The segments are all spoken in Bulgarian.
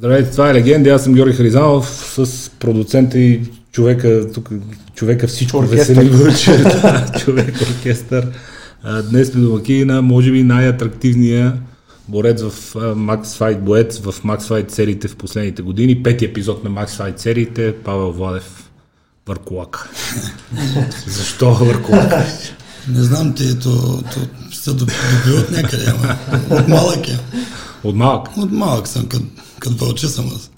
Здравейте, това е Легенда, аз съм Георги Харизанов с продуцента и човека, тук, човека всичко Оркестър. весели вълче, да, човек оркестър. А, Днес сме домаки на, може би, най-атрактивния борец в а, Max Fight, боец в Max Fight сериите в последните години. Пети епизод на Max Fight сериите, Павел Владев Върколак. Защо Върколак? Не знам, ти то, то се доби от някъде, ама от малък е. От малък. От малък съм, като кът вълче съм аз.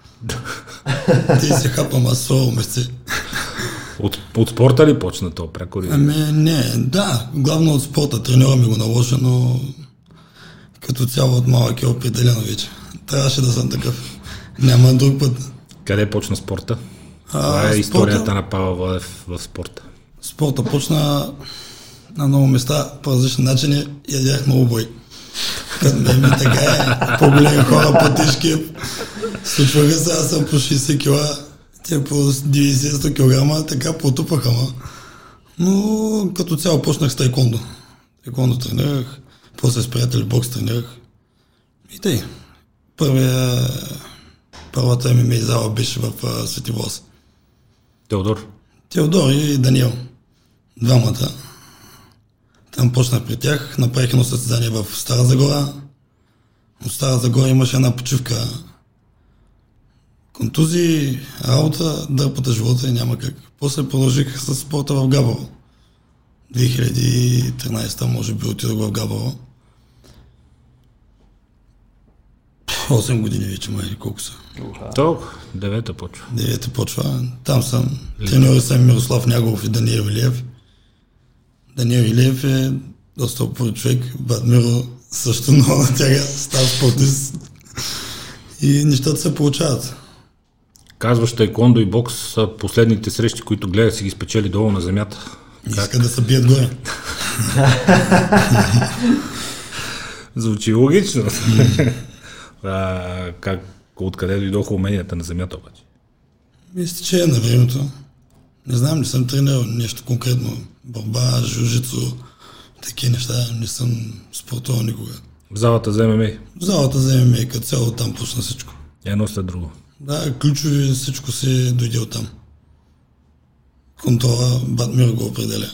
Ти се хапам аз соло месце. От, от спорта ли почна то прякори? Ами не, да, главно от спорта. Треньора ми го наложи, но като цяло от малък е определено вече. Трябваше да съм такъв. Няма друг път. Къде почна спорта? А, Това е спорта- историята на Павел Владев в спорта. Спорта почна на много места, по различни начини, ядях много бой. Ми така е, по-големи хора, по-тежки. Случваха се, аз съм по 60 кила, те по 90 кг, така потупаха, ма. Но като цяло почнах с тайкондо. Тайкондо тренирах, после с приятели бокс тренирах. И тъй. Първия, първата ми зала беше в Свети. Теодор. Теодор и Даниел. Двамата. Там почнах при тях, направих едно състезание в Стара Загора. От Стара Загора имаше една почивка. Контузии, работа, дърпата живота и няма как. После продължих с спорта в Габрово. 2013 може би отидох в Габрово. 8 години вече, май, колко са. То, девета почва. Девета почва. Там съм. Треньори са Мирослав Нягов и Даниел Илиев. Даниел Илиев е доста упорит човек. Миро също много натяга стар спортист. И нещата се получават. Казваш тайкондо и бокс са последните срещи, които гледах си ги спечели долу на земята. Иска да се бият горе. Звучи логично. а, как, откъде дойдоха уменията на земята обаче? Мисля, че е на времето. Не знам, не съм тренирал нещо конкретно. Борба, жужицу, такива неща. Не съм спортувал никога. В залата за ММА. В залата за ММА, като цяло там почна всичко. Едно след друго. Да, ключови, всичко се дойде от там. Контрола, Батмир го определя.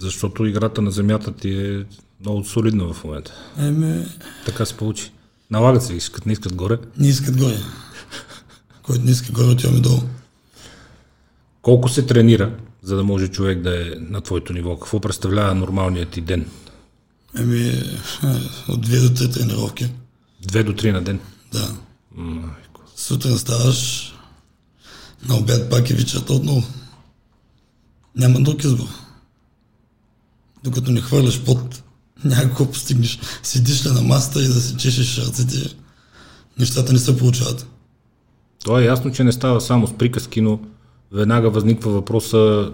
Защото играта на земята ти е много солидна в момента. Еме, Така се получи. Налагат се, искат, не искат горе. не искат горе. Който не иска горе, отиваме долу. Колко се тренира, за да може човек да е на твоето ниво? Какво представлява нормалният ти ден? Еми, е, от две до три тренировки. Две до три на ден. Да. Майко. Сутрин ставаш, на обяд пак и вечерта отново. Няма друг избор. Докато не хвърляш под, няма какво постигнеш. Седиш ли на масата и да си чешеш ръцете, нещата не се получават. То е ясно, че не става само с приказки, но веднага възниква въпроса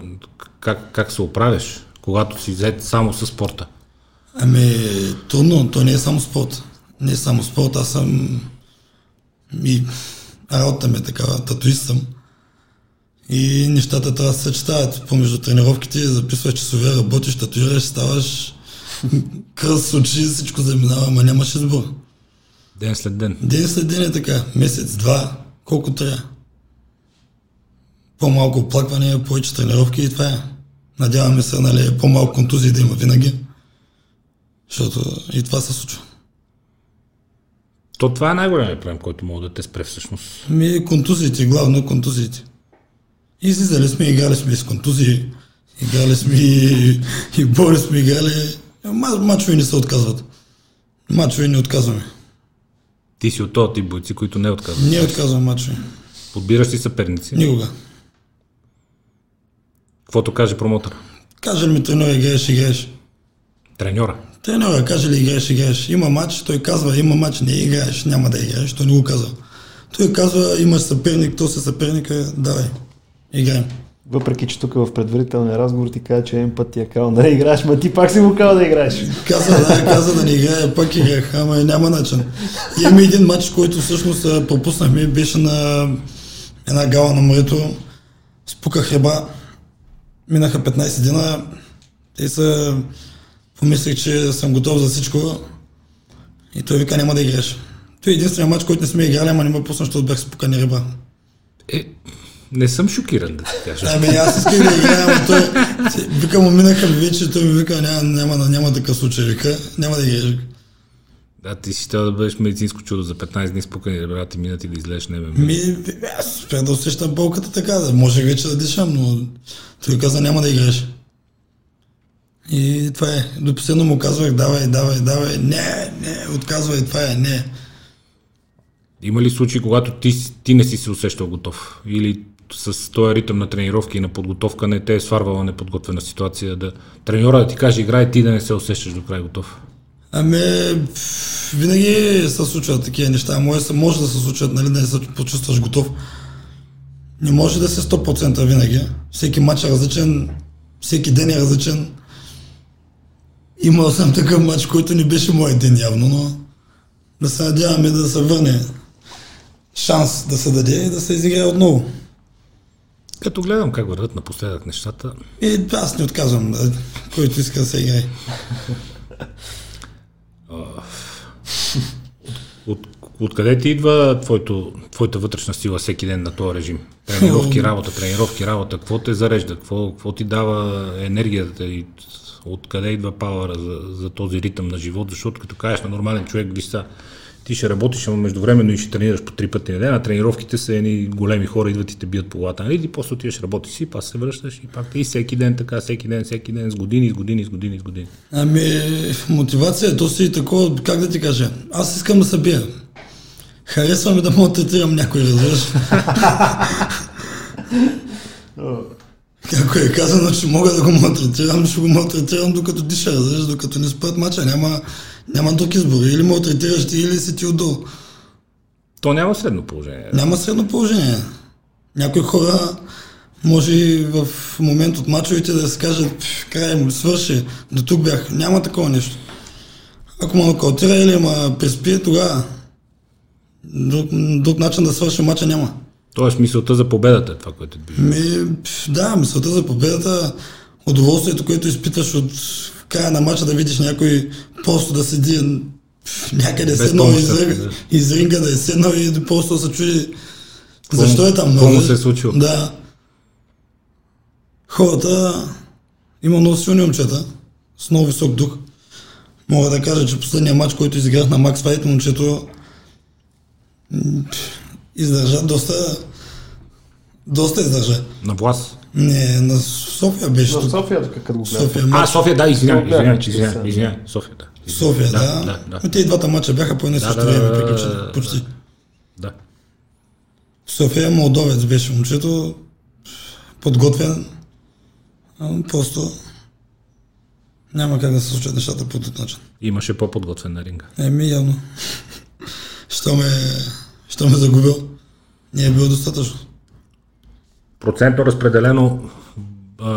как, как се оправяш, когато си взет само с спорта. Ами, трудно, то не е само спорт. Не е само спорт, аз съм и работа ми е такава, татуист съм. И нещата трябва да се съчетават. Помежду тренировките записваш часове, работиш, татуираш, ставаш кръст с очи, всичко заминава, ама нямаш избор. Ден след ден. Ден след ден е така, месец, два, колко трябва. По-малко оплакване, повече тренировки и това е. Надяваме се, нали, по-малко контузии да има винаги. Защото и това се случва. То това е най-големият проблем, който мога да те спре всъщност. Ми контузиите, главно контузиите. Излизали сме, играли сме с контузии, играли сме и, и боли сме играли. Ма, мачове не се отказват. Мачове не отказваме. Ти си от този тип бойци, които не отказват. Не отказвам мачове. Подбираш си съперници. Никога. Каквото каже промотър. Каже ми треньор, играеш, играеш. Треньора. Треньора каже ли играеш, играеш. Има матч, той казва, има матч, не играеш, няма да играеш, той не го казва. Той казва, имаш съперник, то се съперника, давай, играем. Въпреки, че тук в предварителния разговор ти каза, че един път ти е крал да не играеш, ма ти пак си му казал да играеш. Каза, да, каза да не играя, пак играх, ама няма начин. Имаме един матч, който всъщност пропуснахме, беше на една гала на морето, спуках хреба, минаха 15 дена, те са, помислих, че съм готов за всичко и той вика няма да играеш. Той е единствения матч, който не сме играли, ама не ме пусна, защото бях спукани ребра. Е, не съм шокиран да ти кажа. Ами аз исках да играя, ама той... Вика му минаха ми вече, той ми вика, няма, няма, няма, няма такъв случай, вика, няма да играеш. Да, ти си трябва да бъдеш медицинско чудо за 15 дни спукани ребра, ти минат и да излезеш небе. Ми, аз успях да усещам болката така, да можех вече да дишам, но той каза няма да играеш. И това е. До последно му казвах, давай, давай, давай, не, не, отказвай, това е, не. Има ли случаи, когато ти, ти не си се усещал готов? Или с този ритъм на тренировки и на подготовка не те е сварвала неподготвена ситуация да треньора да ти каже играй ти да не се усещаш до край готов? Ами, винаги се случват такива неща. Може, може да се случват, нали, да не се почувстваш готов. Не може да се 100% винаги. Всеки матч е различен, всеки ден е различен. Имал съм такъв матч, който не беше моят ден явно, но да се надяваме да се върне шанс да се даде и да се изиграе отново. Като гледам как върват напоследък нещата, И аз не отказвам, да, който иска да се играе. от, откъде ти идва твоето, твоята вътрешна сила всеки ден на този режим? Тренировки, работа, тренировки, работа, какво те зарежда, какво, какво ти дава енергията и откъде идва пауъра за, за този ритъм на живот, защото като кажеш на нормален човек, виж са, ти ще работиш, ама междувременно и ще тренираш по три пъти на ден, а тренировките са едни големи хора, идват и те бият по главата, нали? И после отиваш работиш си, пак се връщаш и пак и всеки ден така, всеки ден, всеки ден, с години, с години, с години, с години. Ами, мотивация, то си такова, как да ти кажа, аз искам да се бия. Харесвам и да мога да третирам някой, разбираш. Както е казано, че мога да го малтретирам, ще го малтретирам докато диша, разбираш, докато не спрат мача. Няма, няма друг избор. Или малтретираш ти, или си ти отдолу. То няма средно положение. Няма средно положение. Някои хора може и в момент от мачовете да се кажат, «Пф, край му, свърши, до тук бях. Няма такова нещо. Ако ме нокаутира или ме преспие, тогава друг, друг начин да свърши мача няма. Тоест мисълта за победата е това, което движи. Ми, да, мисълта за победата, удоволствието, което изпиташ от края на мача да видиш някой просто да седи някъде седнал из, да. из ринга да е седнал и просто да се чуди защо е там. какво му нали? се е случило? Да. Хората, има много силни момчета, с много висок дух. Мога да кажа, че последния матч, който изиграх на Макс Файт, момчето издържа доста, доста издържа. На власт. Не, на София беше. Тук. София, тук като го гледам. София, А. София, да, извинявай, извинявай, че извинявай, извинявай, София, да. София, да. Да, да, Но те и двата мача бяха по едно и Да, също да, време, да, приключили да, почти. Да. София Молдовец беше момчето, подготвен, просто няма как да се случат нещата по този начин. Имаше по-подготвен на ринга. Еми, явно. Що ме, що ме загубил, не е било достатъчно. Процентно разпределено а,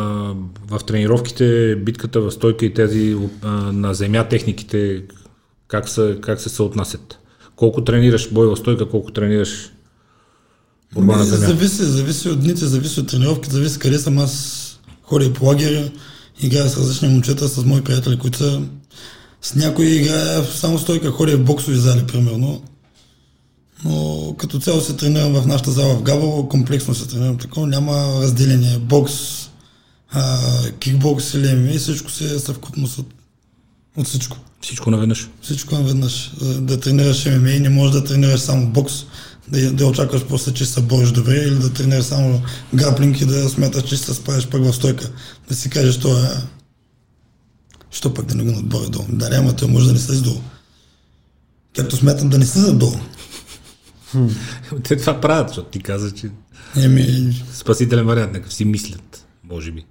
в тренировките, битката в стойка и тези а, на земя техниките, как, са, как се съотнасят? Колко тренираш бой в стойка, колко тренираш борба на земя? Зависи, зависи от дните, зависи от тренировките, зависи къде съм. Аз ходя по лагери, играя с различни момчета, с мои приятели, които са с някои играя само стойка, ходя в боксови зали, примерно. Но като цяло се тренирам в нашата зала в Габово, комплексно се тренирам такова, няма разделение. Бокс, а, кикбокс или ММА, всичко си е съвкупност от, от всичко. Всичко наведнъж. Всичко наведнъж. За Да тренираш ММА не можеш да тренираш само бокс, да, да очакваш после, че се бориш добре, или да тренираш само граплинг и да смяташ, че се справиш пък в стойка. Да си кажеш, това е... Що пък да не го надборя долу? Да, няма, той може да не слезе долу. Както смятам да не слизат долу. Те това правят, защото ти каза, че Еми, спасителен вариант, нека си мислят, може би.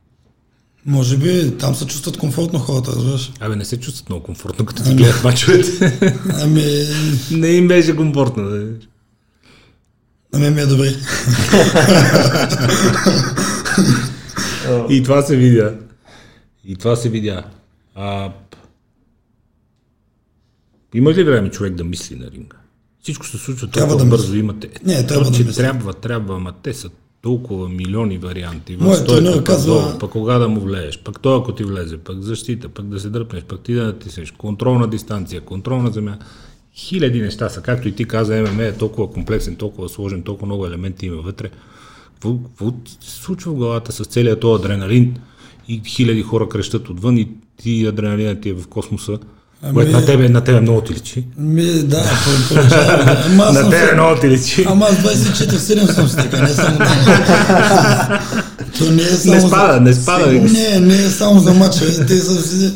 може би там се чувстват комфортно хората, разбираш. Абе, не се чувстват много комфортно, като ти гледат мачовете. Ами, не им беше комфортно. Да. на мен ми е добре. И това се видя. И това се видя. А, има ли време човек да мисли на ринга? Всичко се случва Трябва толкова да бързо. Имате. Не, трябва То, да че трябва, трябва, ама те са толкова милиони варианти. Моят стойка, пък казва- долу, Пък кога да му влезеш, пък той ако ти влезе, пък защита, пък да се дръпнеш, пък ти да натиснеш, контрол на дистанция, контрол на земя. Хиляди неща са, както и ти каза, ММА е толкова комплексен, толкова сложен, толкова много елементи има вътре. Какво, какво се случва в главата с целият този адреналин и хиляди хора крещат отвън и ти адреналинът ти е в космоса, Ами- което на тебе, на тебе много ти личи. Ми, да, по- получавам. Ама аз На съм тебе много ти личи. Ама аз 24-7 съм стека, не само То не е само Не за- спада, не спада. Не, не е само за мача. Те са си...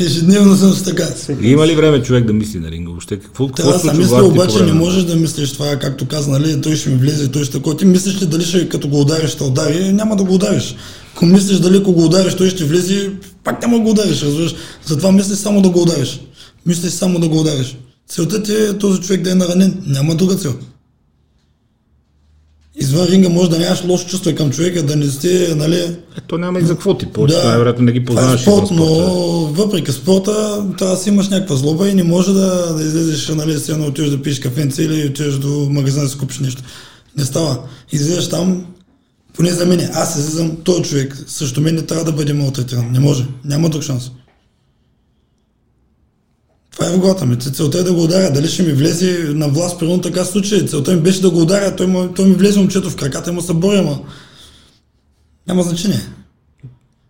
Ежедневно съм с така. Има ли време човек да мисли на ринга? Въобще какво, какво да се се случва в мисля, обаче не можеш да мислиш това, както каза, нали, той ще ми влезе, той ще такова. Ти мислиш ли дали ще като го удариш, ще удари, няма да го удариш. Ако мислиш дали ако го удариш, той ще влезе, пак няма да го удариш, разбираш. Затова мислиш само да го удариш. Мислиш само да го удариш. Целта ти е този човек да е наранен. Няма друга цел. Извън ринга може да нямаш лошо чувство към човека, да не сте, нали, Ето няма и за какво ти. Повечето най-вероятно не ги е познаваш. спорт, извън но въпреки спорта, трябва да си имаш някаква злоба и не може да, да излезеш, нали, си едно отиваш да пиеш кафенце или отиваш до магазина да си купиш нещо. Не става. Излезеш там, поне за мен, аз излизам, този човек също мен не трябва да бъде малтретиран. Не може. Няма друг шанс. Това е в главата ми. Целта е да го ударя. Дали ще ми влезе на власт, примерно така случи. Целта ми беше да го ударя. Той, му- той ми влезе момчето в краката му се бори, ама няма значение.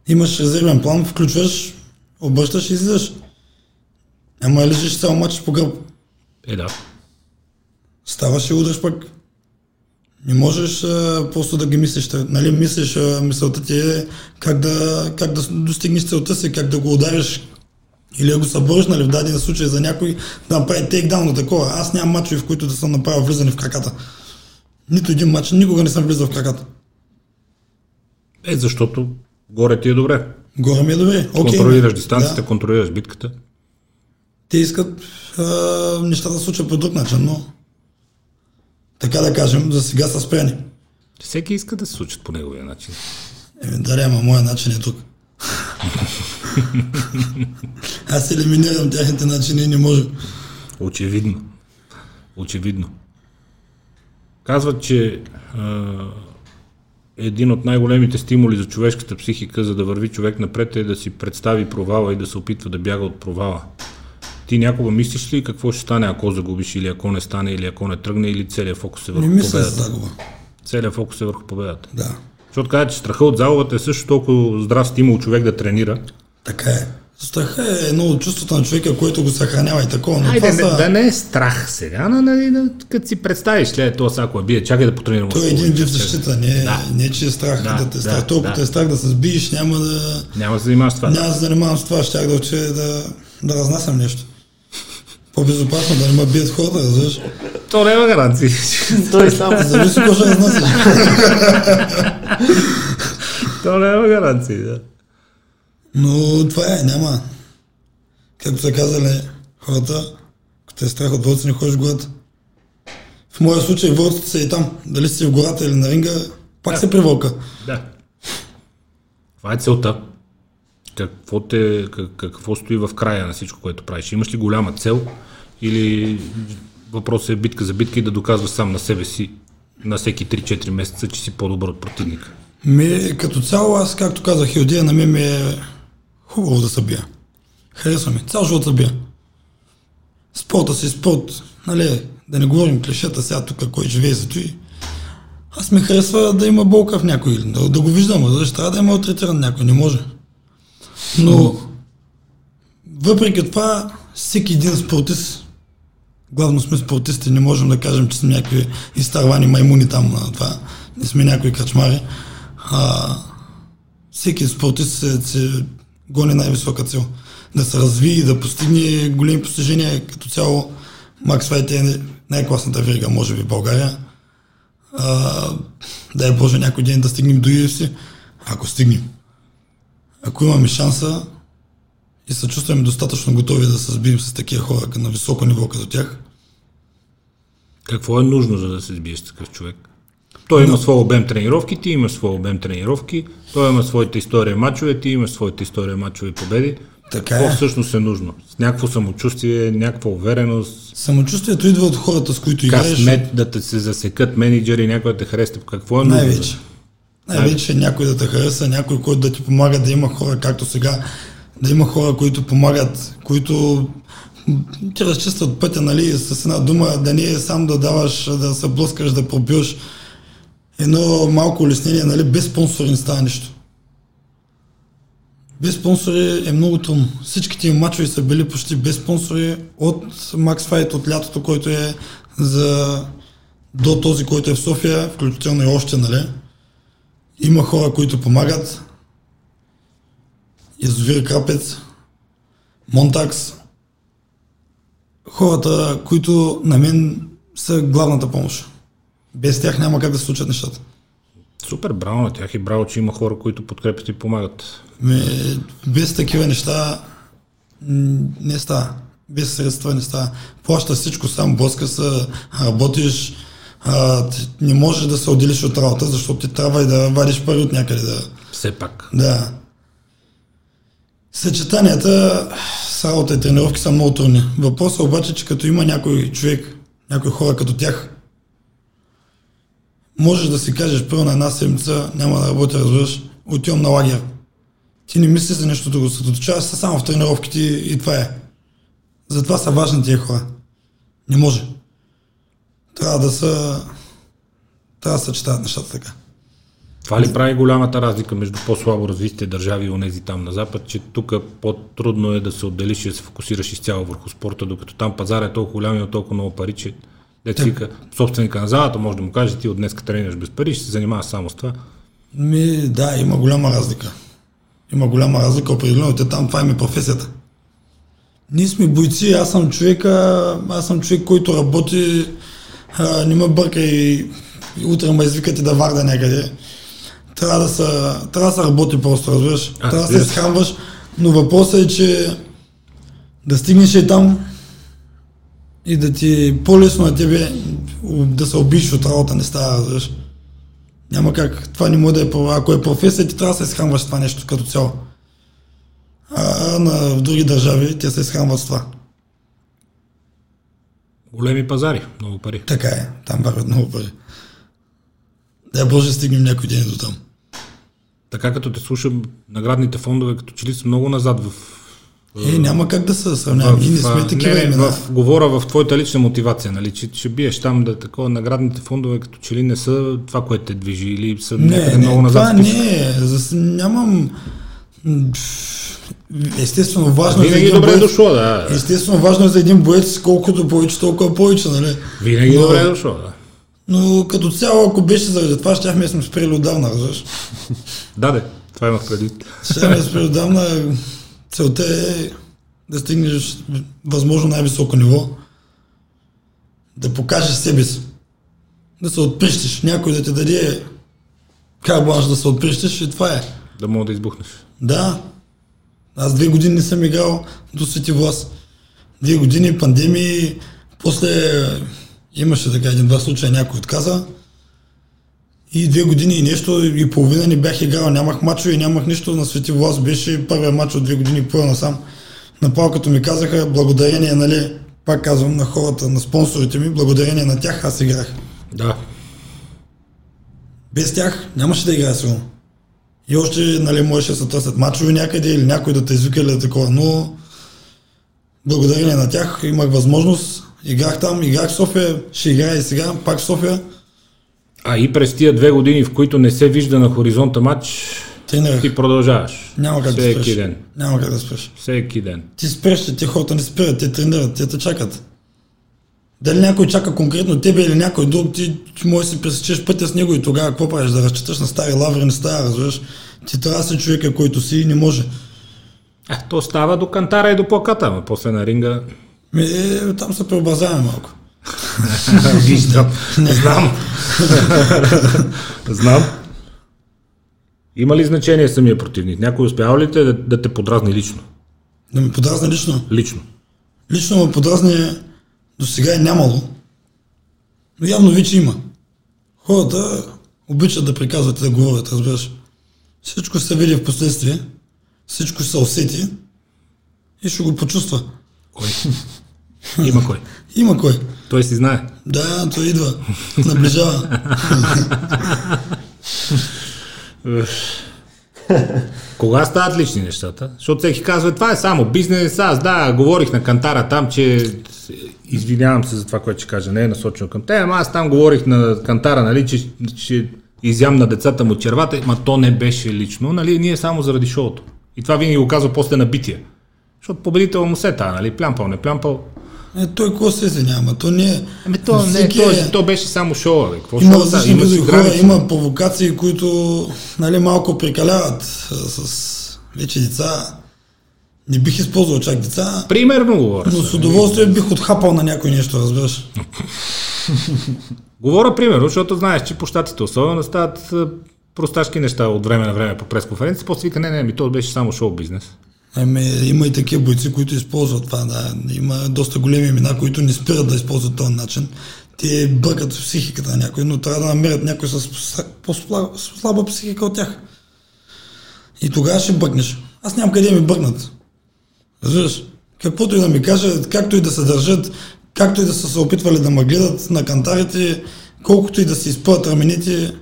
Имаш резервен план, включваш, обръщаш и излизаш. Ама лежиш цял матч по гръб. Е, да. Ставаш и удръш пък. Не можеш а, просто да ги мислиш. Нали, мислиш, а, мисълта ти е как да, как да достигнеш целта си, как да го удариш или да го събориш, нали, в даден случай за някой да направи тейкдаун на такова. Аз нямам мачове, в които да съм направил влизане в краката. Нито един матч, никога не съм влизал в краката. Е, защото горе ти е добре. Горе ми е добре. Окей, контролираш да. дистанцията, контролираш битката. те искат а, нещата да случат по друг начин, но така да кажем, за сега са спряни. Всеки иска да се случат по неговия начин. Еми, да, ама моя начин е тук. Аз елиминирам тяхните начини и не може. Очевидно. Очевидно. Казват, че а, един от най-големите стимули за човешката психика, за да върви човек напред, е да си представи провала и да се опитва да бяга от провала. Ти някога мислиш ли какво ще стане, ако загубиш, или ако не стане, или ако не тръгне, или целият фокус е Не върху мисля за победата? загуба. Целият фокус е върху победата. Да, Защото казва, че страха от загубата е също толкова здрав стимул човек да тренира. така е. Страха е едно от чувството на човека, което го съхранява и такова, но Айде, това не, са... да не е страх сега, но нали, да, като си представиш, след това сега, ако бие, чакай да потренирам. Той е един вид защита, не, Да. не че е страх Да, да, те е да, страх. Толкова да. те е страх да се сбиеш, няма да... Няма да се занимаваш с това. Няма да се занимавам с това, щях да уча да, да разнасям нещо. По-безопасно да не ме бият хората, разбираш? То няма гаранции. Той сам. Зависи какво ще разнасяш. То няма гаранции, да. Но това е, няма. Както са казали хората, ако те е страх от вълци, не ходиш в гората. В моя случай вълците са и там. Дали си в гората или на ринга, пак Да. се при вълка. Да. Това е целта. Какво, те, как, какво стои в края на всичко, което правиш? Имаш ли голяма цел или въпросът е битка за битка и да доказваш сам на себе си на всеки 3-4 месеца, че си по-добър от противника? Ми, като цяло, аз, както казах, Илдия, на мен ми е хубаво да се бия. Харесва ми. Цял живот се бия. Спорта си спорт. Нали, да не говорим клишета сега тук, кой живее за той. Аз ми харесва да има болка в някой, да, да го виждам, защото трябва да има отритиран някой, не може. Но, въпреки това, всеки един спортист, главно сме спортисти, не можем да кажем, че сме някакви изтървани маймуни там на това, не сме някои качмари. А, всеки спортист се, се гони най-висока цел. Да се развие и да постигне големи постижения като цяло. Макс Файт е най-класната верига, може би, в България. А, дай Боже някой ден да стигнем до UFC, ако стигнем. Ако имаме шанса и се чувстваме достатъчно готови да се сбием с такива хора на високо ниво като тях, Какво е нужно, за да се сбиеш с такъв човек? Той има своя обем тренировки, ти имаш своя обем тренировки, той има своята история мачове, ти имаш своята история мачове и победи. Така Какво е. всъщност е нужно? С някакво самочувствие, някаква увереност, Самочувствието идва от хората, с които играеш. късмет да те се засекат менеджери, някой да те хареса. Какво е нужно? Най-вече. Най-вече някой да те хареса, някой, който да ти помага да има хора, както сега, да има хора, които помагат, които ти разчистват пътя, нали, с една дума, да не е сам да даваш, да се блъскаш, да пробиваш. Едно малко улеснение, нали, без спонсори не става нищо. Без спонсори е много трудно. Всичките им мачове са били почти без спонсори от Max Fight, от лятото, който е за до този, който е в София, включително и още, нали? Има хора, които помагат. Язовир Крапец, Монтакс. Хората, които на мен са главната помощ. Без тях няма как да се случат нещата. Супер, браво на тях и браво, че има хора, които подкрепят и помагат. Ме, без такива неща не става. Без средства не става. Плаща всичко сам, блъска се, работиш, а, ти не можеш да се отделиш от работа, защото ти трябва и да вадиш пари от някъде. Да. Все пак. да. Съчетанията с работа и тренировки са много трудни. Въпросът е обаче, че като има някой човек, някои хора като тях, можеш да си кажеш първо на една седмица, няма да работя, разбираш, отивам на лагер. Ти не мислиш за нещо друго, съсредоточаваш се само в тренировките и това е. Затова са важни тия хора. Не може. Трябва да са... Трябва да съчетават нещата така. Това ли прави голямата разлика между по-слабо развитите държави и онези там на Запад, че тук по-трудно е да се отделиш и да се фокусираш изцяло върху спорта, докато там пазар е толкова голям и има толкова много пари, че Дете вика, собственика на залата може да му каже, ти от днес тренираш без пари, ще се занимаваш само с това. Ми, да, има голяма разлика. Има голяма разлика, определено. Те там, това им е професията. Ние сме бойци, аз съм човек, аз съм човек, който работи, а, не ме бърка и, утре ме извикате да варда някъде. Трябва да се, трябва да се работи просто, разбираш. А, трябва да се изхранваш, но въпросът е, че да стигнеш и там и да ти е по-лесно на тебе да се обиш от работа не става, разбираш. Няма как. Това не може да е. Ако е професия, ти трябва да се изхранваш това нещо като цяло. А на, в други държави те се изхранват с това. Големи пазари, много пари. Така е. Там вървят много пари. Дай Боже стигнем някой ден до там. Така като те слушам, наградните фондове като че ли са много назад в... Е, няма как да се сравняваме. Ние не сме такива не, не, имена. в, говоря в твоята лична мотивация, нали, че ще биеш там да такова, наградните фондове като че ли не са това, което те движи или са Не, някъде не, много назад. това в списъка. не е. За, нямам... Естествено, важно е за Винаги един добре е боец. дошло, да. Естествено, важно е за един боец, колкото повече, толкова повече, нали? Винаги Но- добре е дошло, да. Но като цяло, ако беше заради това, щяхме сме спрели отдавна, разбираш? Да, де, това имах предвид. Щяхме спрели отдавна. Целта е да стигнеш възможно най-високо ниво, да покажеш себе си, да се отприщиш, някой да ти даде как бланш да се отприщиш и това е. Да мога да избухнеш. Да, аз две години не съм играл до Свети власт. Две години пандемии, после имаше така един-два случая, някой отказа. И две години и нещо и половина не бях играл, нямах мачове, нямах нищо на Свети власт. Беше първият матч от две години и половина сам. Направо като ми казаха, благодарение, нали, пак казвам на хората, на спонсорите ми, благодарение на тях аз играх. Да. Без тях нямаше да играе сигурно. И още, нали, можеше да се търсят мачове някъде или някой да те извика или да такова, но благодарение на тях имах възможност, играх там, играх в София, ще играя и сега, пак в София, А и през тия две години, в които не се вижда на хоризонта матч, тренирах. ти продължаваш. Няма как да Всеки спреш. ден. Няма как да спреш. Всеки ден. Ти спреш, те хората не спират, те тренират, те те чакат. Дали някой чака конкретно тебе или някой друг, ти, ти можеш да си пресечеш пътя с него и тогава какво правиш? Да разчиташ на стари лаври, не става, разбираш? Ти трябва да си човека, който си и не може. А, то става до кантара и до плаката, ама после на ринга... Ми, е, там се преобразяваме малко. Виждам. Знам. Знам. Има ли значение самия противник? Някой успява ли те да, да те подразни лично? Да ме подразни лично. Лично. Лично ме подразни до сега е нямало. Но явно вече има. Хората обичат да приказват и да говорят, разбираш. Всичко се види в последствие, всичко се усети и ще го почувства. Кой? Има кой. Има кой. Той си знае. Да, той идва. Наближава. Кога стават лични нещата? Защото всеки казва, това е само бизнес. Аз да, говорих на кантара там, че извинявам се за това, което ще кажа, не е насочено към те, ама аз там говорих на кантара, нали, че, че изям на децата му червата, ма то не беше лично, нали, ние само заради шоуто. И това винаги го казва после на битие. Защото победител му се та, нали, плямпал, не плямпал. Е, той какво се извинява? То не е... Ами то, не, то, е- то беше само шоу, бе. Какво Има шоу да, има си хора, има провокации, които нали, малко прекаляват а, с вече деца. Не бих използвал чак деца, Примерно говоря. но с удоволствие бих отхапал на някой нещо, разбираш. Говоря примерно, защото знаеш, че по щатите особено стават просташки неща от време на време по пресконференция, после вика, не, не, ми то беше само шоу бизнес. Ами, има и такива бойци, които използват това. Да. Има доста големи имена, които не спират да използват този начин. Те бъркат в психиката на някой, но трябва да намерят някой с по-слаба, психика от тях. И тогава ще бъкнеш. Аз нямам къде ми бъкнат. Разбираш? Каквото и да ми кажат, както и да се държат, както и да са се опитвали да ме гледат на кантарите, колкото и да си изпъват рамените,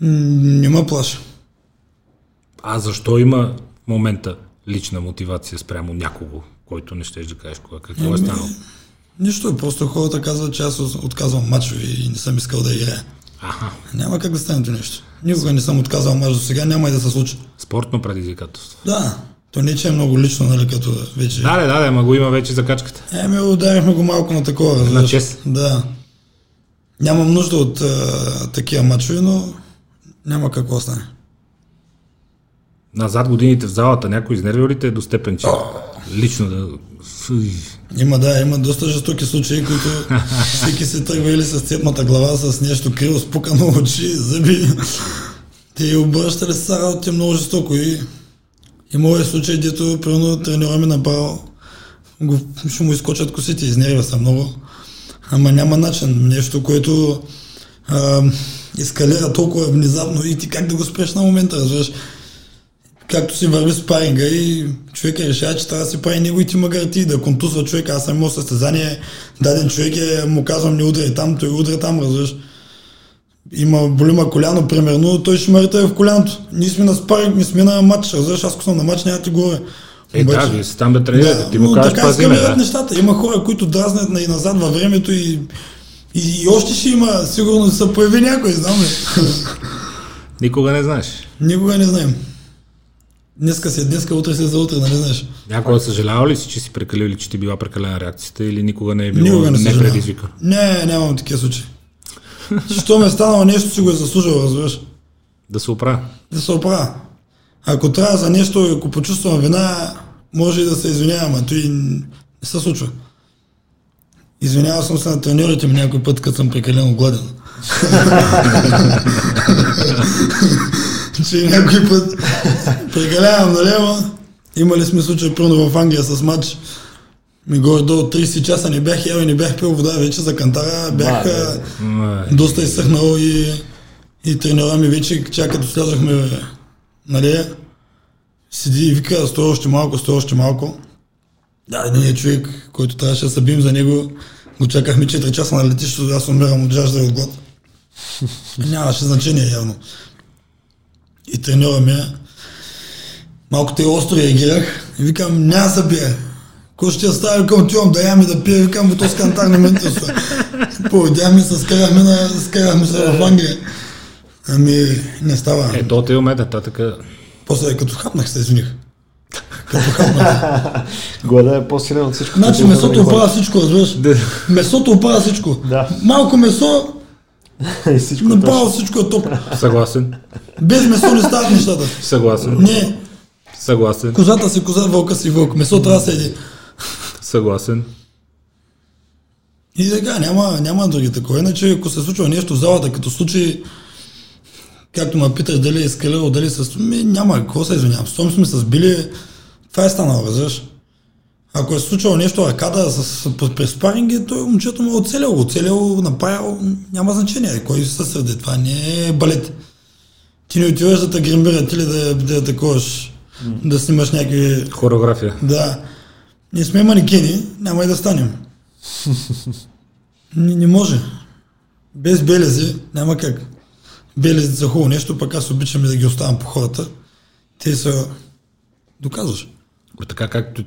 не ме плаша. А защо има момента лична мотивация спрямо някого, който не щеш да кажеш кога? Какво е станало? Нищо, просто хората казват, че аз отказвам мачове и не съм искал да играя. Аха, Няма как да стане това нещо. Никога не съм отказал мач до сега, няма и да се случи. спортно предизвикателство. Да, то не че е много лично, нали, като вече... Да, да, да, ама го има вече закачката. Еми, ударихме го малко на такова. разбираш. чест. Да. Нямам нужда от а, такива мачове, но няма какво стане. Назад годините в залата някой изнервил ли те до степен, че лично да... Има, да, има доста жестоки случаи, които всеки се тръгва или с цепната глава, с нещо криво, спукано очи, зъби. Те обръщали се работите много жестоко и имало е случай, дето примерно треньора ми направил, го, ще му изкочат косите, изнервя се много. Ама няма начин, нещо, което а, ескалира толкова внезапно и ти как да го спреш на момента, разбираш? Както си върви спаринга и човека решава, че трябва да си прави неговите магарти, да контузва човека. Аз съм имал състезание, даден човек е, му казвам не удряй там, той удря там, разбираш. Има болима коляно, примерно, той ще ме в коляното. Ние сме на спаринг, ние сме на матч, разбираш, аз ако съм на матч, няма да ти говоря. Е, да, вие сте там да тренирате, ти му но кажеш така пази ме, ескалират да. нещата. Има хора, които дразнят на и назад във времето и, и, и още ще има, сигурно се появи някой, знам ли. Никога не знаеш. Никога не знаем. Днеска си е днеска, утре си е за утре, нали знаеш? Някога съжалява ли си, че си прекалил или че ти била прекалена реакцията или никога не е било Никога не не предизвика? Не, нямам такива случаи. Що ме е станало нещо, си го е заслужил, разбираш. Да се оправя. Да се оправя. Ако трябва за нещо, ако почувствам вина, може и да се извинявам, а той не се случва. Извинявал съм се на треньорите ми някой път, като съм прекалено гладен. че някой път прекалявам, нали, ама имали сме случай пълно в Англия с матч. Ми горе до 30 часа не бях ял и не бях пил вода вече за кантара. Бях Да, а, Ма, доста изсъхнал и, и тренера ми вече, чак като слязахме, нали, седи и вика, стой още малко, стой още малко. Да, един човек, който трябваше да събим за него, го чакахме 4 часа на летището, аз умирам от жажда и от глад. Нямаше значение явно. И треньора ми е, малко те остро реагирах и викам, няма да бие. Кой ще оставя, викам, отивам да ям и да пия, викам, в този кантар не ме интересува. Поведяхме се, скарахме, на, скарахме се в Англия. Ами, не става. Е, до тези момента, така. После като хапнах се извиних. Като хапнах. Глада е по-силен от всичко. Значи месото оправя всичко, разбираш. Месото оправя всичко. Да. Малко месо, И всичко направо точно. всичко е топ. Съгласен. Без месо не стават нещата. Съгласен. Не, Съгласен. козата си коза, вълка си вълк. Месо трябва да седи. Съгласен. И така, няма, няма други такова. Иначе, ако се случва нещо в залата, като случай, както ме питаш дали е скалирал, дали с... Ми, няма, какво се извинявам. Щом сме се сбили, това е станало, разбираш. Ако е случило нещо с, с, през спаринги, той момчето му е оцелял, оцелял, направил, няма значение. Кой се сърди, това не е балет. Ти не отиваш да те гримбират или да, да атакуваш, да снимаш някакви... Хореография. Да. Ние сме манекени, няма и да станем. Не, не може. Без белези няма как. Белезите са хубаво нещо, пък аз обичам да ги оставям по хората. Те са... Доказваш. Така както,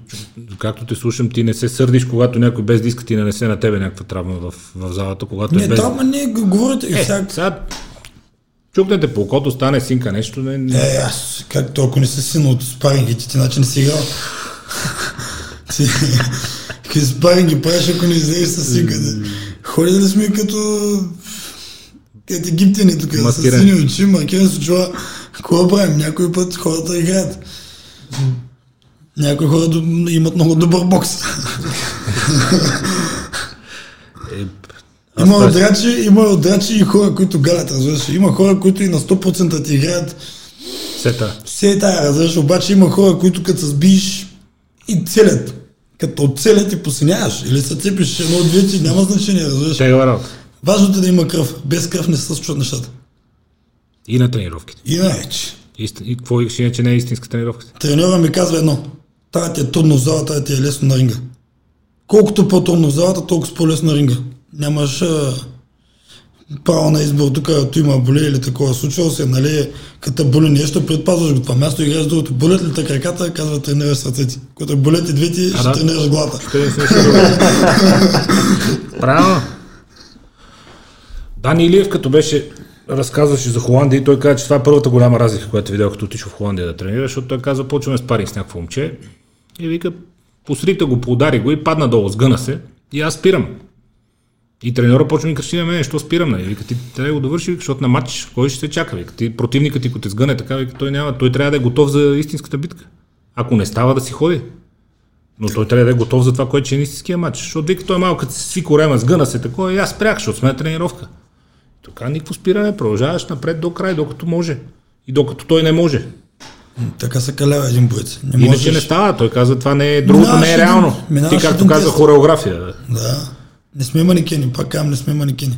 както те слушам, ти не се сърдиш, когато някой без диска ти нанесе на тебе някаква травма в, в залата, когато е Не, без... травма не, говорите. Е, сега, сега чукнете по окото, стане синка нещо, не, не... Е, аз, как толкова не си син от спарингите, ти значи не си играл. ти, какви спаринги правиш, ако не излезеш с синката? Ходи да сме като... Като египтяни тук, с сини очи, маркирани с очила. Какво правим? Някой път хората играят. Някои хора имат много добър бокс. Има аз отрачи, има отрачи и хора, които галят, разбираш. Има хора, които и на 100% ти играят Сета. Все тая, разбираш, обаче има хора, които като се сбиеш и целят. Като оцелят и посиняваш. Или се цепиш едно от двете, няма значение, разбираш. Тегава работа. Важното е да има кръв. Без кръв не се случват нещата. И на тренировките. И най-вече. Истин, и какво иначе не е истинска тренировка? Треньора ми казва едно. Тая ти е трудно в залата, тая ти е лесно на ринга. Колкото по-трудно в залата, толкова по-лесно на ринга. Нямаш а, право на избор тук, като има боли или такова. Случвало се, нали, като боли нещо, предпазваш го това място, играеш другото. Болят ли те краката, казва тренираш сърцете. Когато болят и двете, ще да. тренираш главата. Правилно. Дани Илиев, като беше разказваше за Холандия и той каза, че това е първата голяма разлика, която видял като отишъл в Холандия да тренира, защото той казва, почваме спаринг с някакво момче и вика, посрита го, поудари го и падна долу, сгъна се и аз спирам. И треньора почва ми крещи на мен, що спирам, нали? Вика, ти трябва да го довърши, защото на матч, кой ще се чака, вика, ти противникът ти, ако те сгъне така, вика, той няма, той трябва да е готов за истинската битка. Ако не става да си ходи. Но той трябва да е готов за това, което е истинския матч. Защото вика, той е малко като се сви корема, сгъна се такова и аз спрях, защото сме тренировка. Така никакво спиране, продължаваш напред до край, докато може. И докато той не може. Така се калява един боец. Не Иначе можеш... не става. Той казва, това не е другото, Минаваш не е реално. Ти както каза, хореография. Да. Не сме манекени, пак казвам, не сме манекени.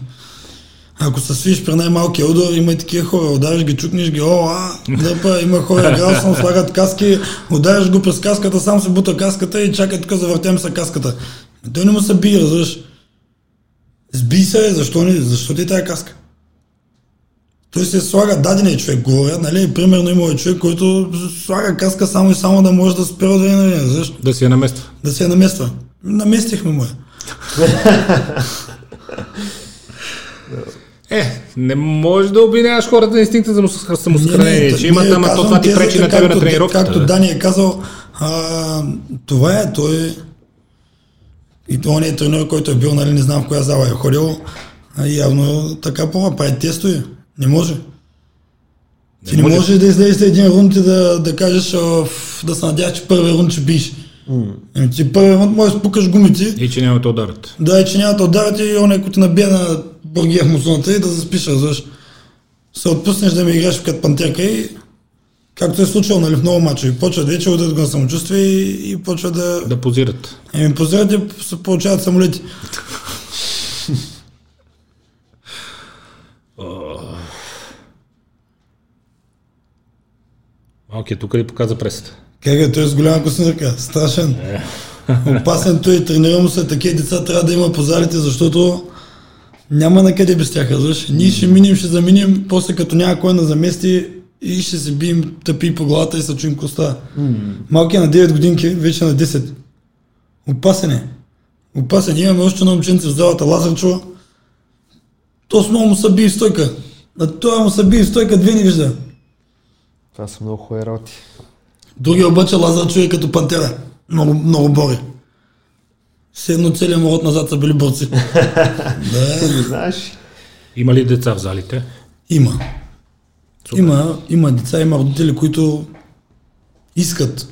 Ако се свиш при най-малкия удар, има и такива хора, удариш ги, чукнеш ги, о, а, дърпа, има хора, играл съм, слагат каски, удариш го през каската, сам се бута каската и чакай тук, завъртем се каската. Той не му се бие, разбираш. Сби се, защо, не, защо ти е тая каска? Той се слага дадения човек, говоря, нали, примерно има човек, който слага каска само и само да може да спира да време, разбираш, Да си я намества. да се я намества. Наместихме му я. Е, не можеш да обвиняваш хората на инстинкта за самосъхранение, че имат, ама то това ти пречи на тебе на тренировката. Както да. Дани е казал, а, това е, той и то не е тренер, който е бил, нали, не знам в коя зала е ходил, явно така по прави тестове. Не може. Ти не може. можеш да излезеш един рунд и да, да кажеш, да се надяваш, че първият рунд ще биеш. Ами ти първият рунд можеш да спукаш гумите, И че няма да ударят. да, и че няма да ударят и он ако ти набие на бургия в мусоната и да заспиш, разбираш. Се отпуснеш да ми играеш като пантерка и както е случило нали, в много мачове. Почва вече ударят го на самочувствие и, и почва да... Да позират. Еми позират и се получават самолети. Малкият тук ли показа пресата? Как е, той е с голяма косинка. Страшен. Опасен той, тренира му се, такива деца трябва да има по залите, защото няма на къде без тях, разбираш. Ние ще минем, ще заминем, после като няма кой на замести и ще се бием тъпи по главата и се чуем коста. Малкият на 9 годинки, вече на 10. Опасен е. Опасен. Имаме още едно момченце в залата, Лазарчо. То с много му се бие стойка. На това му се бие стойка, две не вижда. Това са много хубави Другия обаче Лазар човек като пантера. Много, много бори. Все едно целият му род назад са били борци. да, Не знаеш. Има ли деца в залите? има. Супер. Има, има деца, има родители, които искат.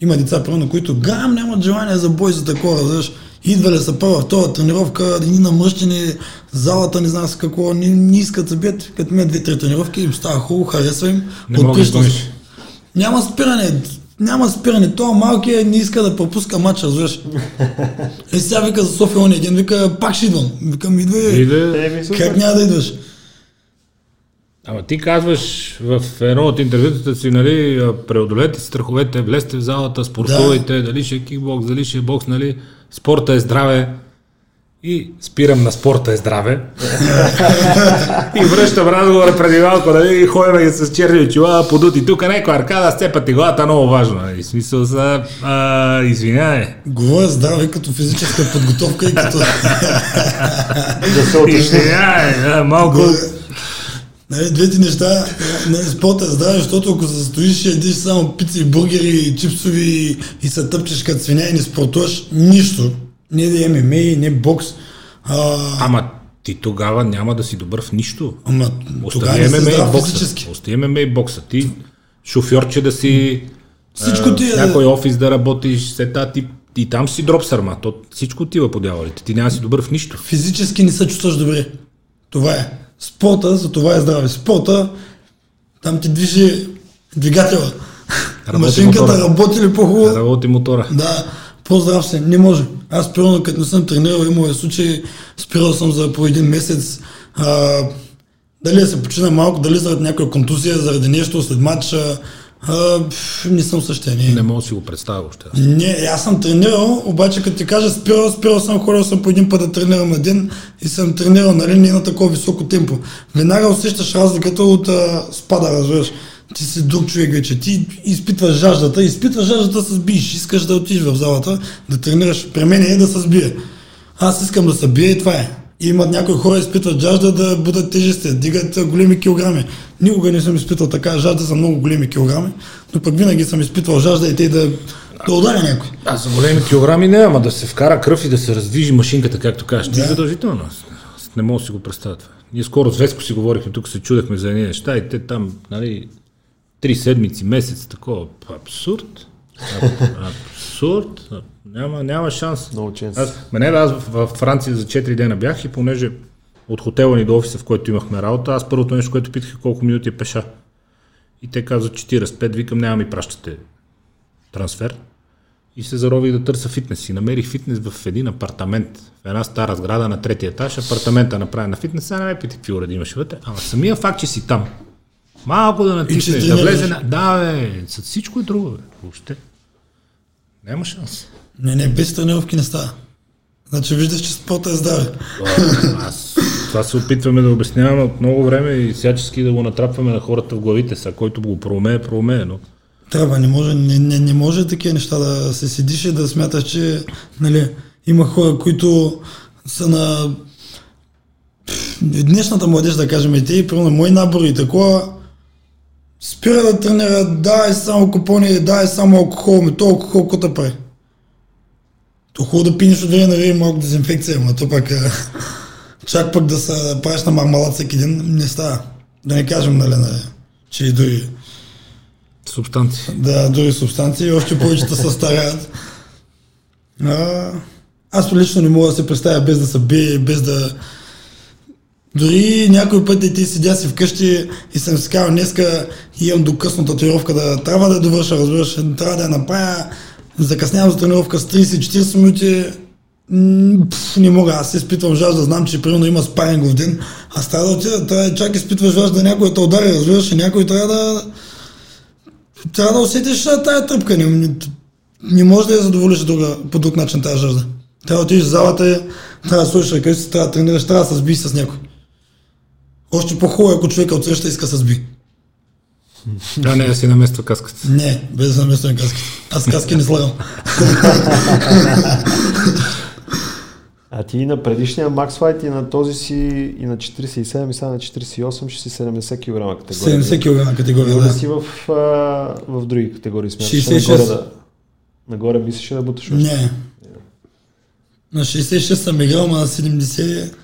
Има деца, примерно, които грам нямат желание за бой за такова, разбираш. Идвали са първа, втора тренировка, едни намръщени, залата не знам с какво, не, не искат да бият, като имат две-три тренировки, им става хубаво, харесва им. Не мога да. Няма спиране. Няма спиране. Това малкият не иска да пропуска матча, разбираш. Е, сега вика за София, он един вика, пак ще идвам. Викам, идвай. И да... Супер. Как няма да идваш? Ама ти казваш в едно от интервютата си, нали, преодолете страховете, влезте в залата, спортувайте, дали ще е кикбокс, дали ще е бокс, нали, спорта е здраве. И спирам на спорта е здраве. и връщам разговора преди малко, нали, и ходим с черни очила, подути тук, някой аркада, степати главата, много важно. Нали. В смисъл са, а, извинявай. Говоря здраве като физическа подготовка и като... Да се уточни. Извинявай, да, малко... Нали, двете неща, нали, спорта е здраве, защото ако се стоиш и ядиш само пици, бургери, чипсови и се тъпчеш като свиня и не спортуваш, нищо. Не да ММА, не бокс. А, Ама ти тогава няма да си добър в нищо. ама тогава Остави ММА и бокса. физически. Остави ММА и бокса. Ти шофьорче да си Всичко ти е- някой офис да работиш, след това ти и там си дропсър, ма. То всичко отива по дяволите. Ти няма си добър в нищо. Физически не се чувстваш добре. Това е. Спорта, за това е здраве. Спорта, там ти движи двигателя. Машинката мотора. работи ли по-хубаво? Работи мотора. Да, по-здрав се. Не може. Аз, примерно, като не съм тренирал, имал е случай, спирал съм за по един месец. А, дали да се почина малко, дали заради някоя контузия, заради нещо след матча. А, не съм същия. Не. Не мога да си го представя още. Не, аз съм тренирал, обаче като ти кажа спирал, спирал съм, ходил съм по един път да тренирам ден и съм тренирал, нали, не на такова високо темпо. Веднага усещаш разликата от а, спада, разбираш. Ти си друг човек вече. Ти изпитваш жаждата, изпитваш жаждата да се сбиеш. Искаш да отидеш в залата, да тренираш. При мен е да се сбие. Аз искам да се бия и това е. И имат някои хора изпитват жажда да бъдат тежести, дигат големи килограми. Никога не съм изпитвал така жажда за много големи килограми, но пък винаги съм изпитвал жажда и те да, да ударя някой. А за големи килограми не, ама да се вкара кръв и да се раздвижи машинката, както кажеш. Ти Да. задължително. Аз, аз не мога да си го представя това. Ние скоро с Веско си говорихме, тук се чудехме за едни неща и те там, нали, три седмици, месец, такова. Абсурд. Аб- Абсурд. Няма, няма шанс. No. Аз, мене, аз в, в Франция за 4 дена бях и понеже от хотела ни до офиса, в който имахме работа, аз първото нещо, което питах колко минути е пеша. И те казват 45, викам, няма ми пращате трансфер. И се зарових да търся фитнес. И намерих фитнес в един апартамент. В една стара сграда на третия етаж. Апартамента направен на фитнес. Сега не ме питай какви уреди имаше вътре. Ама самия факт, че си там. Малко да натиснеш, да влезе на... Да, бе, с всичко е друго, бе. Въобще. Няма шанс. Не, не, без тренировки не става. Значи виждаш, че спорта е здраве. Аз, това се опитваме да обясняваме от много време и всячески да го натрапваме на хората в главите. Сега, който го проумее, проумее, но Трябва, не може, не, не, не може такива неща да се седиш и да смяташ, че нали, има хора, които са на днешната младеж, да кажем, и те, и примерно мои набори и такова, спира да тренира, дай само купони, дай само алкохол, ми то алкохол да прави? То хубаво да пинеш от време на време малко дезинфекция, но то пък а, чак пък да се правиш на мармалад всеки ден, не става. Да не кажем, нали, нали че и дори субстанции. да, други субстанции, още повече да се старят. А, аз лично не мога да се представя без да се бие, без да... Дори някой път и ти седя си вкъщи и съм си казал, днеска имам до късно татуировка да трябва да я довърша, разбираш, трябва да я направя, закъснявам за тренировка с 30-40 минути, М, пф, не мога, аз изпитвам жажда, знам, че примерно има спарингов ден, аз трябва да отида, трябва, чак изпитваш жажда някой те удари, разбираш, и някой трябва да, трябва да усетиш а, тая тръпка. Не, не, не може да я задоволиш друга, по друг начин тази жажда. Трябва да отидеш в залата, трябва да слушаш ръка трябва да тренираш, трябва да се сбиш с някой. Още по-хубаво, е, ако човека отсреща иска се сби. Да, не, да си намества каската. Не, без да намествам каски. Аз каски не слагам. А ти и на предишния Max Fight и на този си и на 47 и сега на 48 ще си 70 кг категория. 70 кг категория, да. си в, а, в други категории? Смяташ, 66. Нагоре, да, нагоре мислиш да буташ още? Не. На 66 съм играл, ама на 70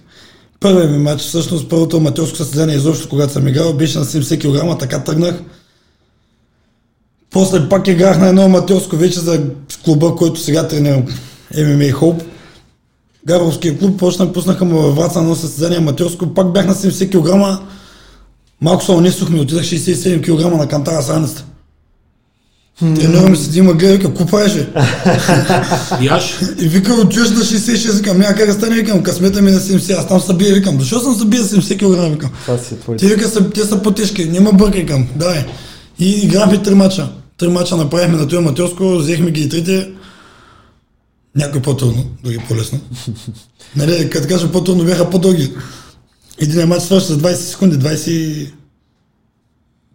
Първият ми матч, всъщност първото аматьорско състезание изобщо, когато съм играл, беше на 70 кг, така тръгнах. После пак играх на едно аматьорско вече за клуба, който сега тренирам, MMA Hope. Габровския клуб, почнах, пуснаха му във Враца на едно състезание аматьорско, пак бях на 70 кг. Малко се унесохме, отидах 67 кг на кантара с раницата. Тренираме се, Дима гледа, вика, какво правиш, бе? Яш, И вика, отиваш на 66, викам, няма как да стане, викам, късмета ми е на 70, аз там се бия, викам, защо съм се бия 70 кг, викам. Това си е твой. Те вика, са, те са по-тежки, няма бъркай, викам, давай. И играхме три мача. Три мача направихме на този аматьорско, взехме ги и трите. Някой по-трудно, други по-лесно. нали, като кажа по-трудно, бяха по-дълги. Един матч свърши за 20 секунди, 20,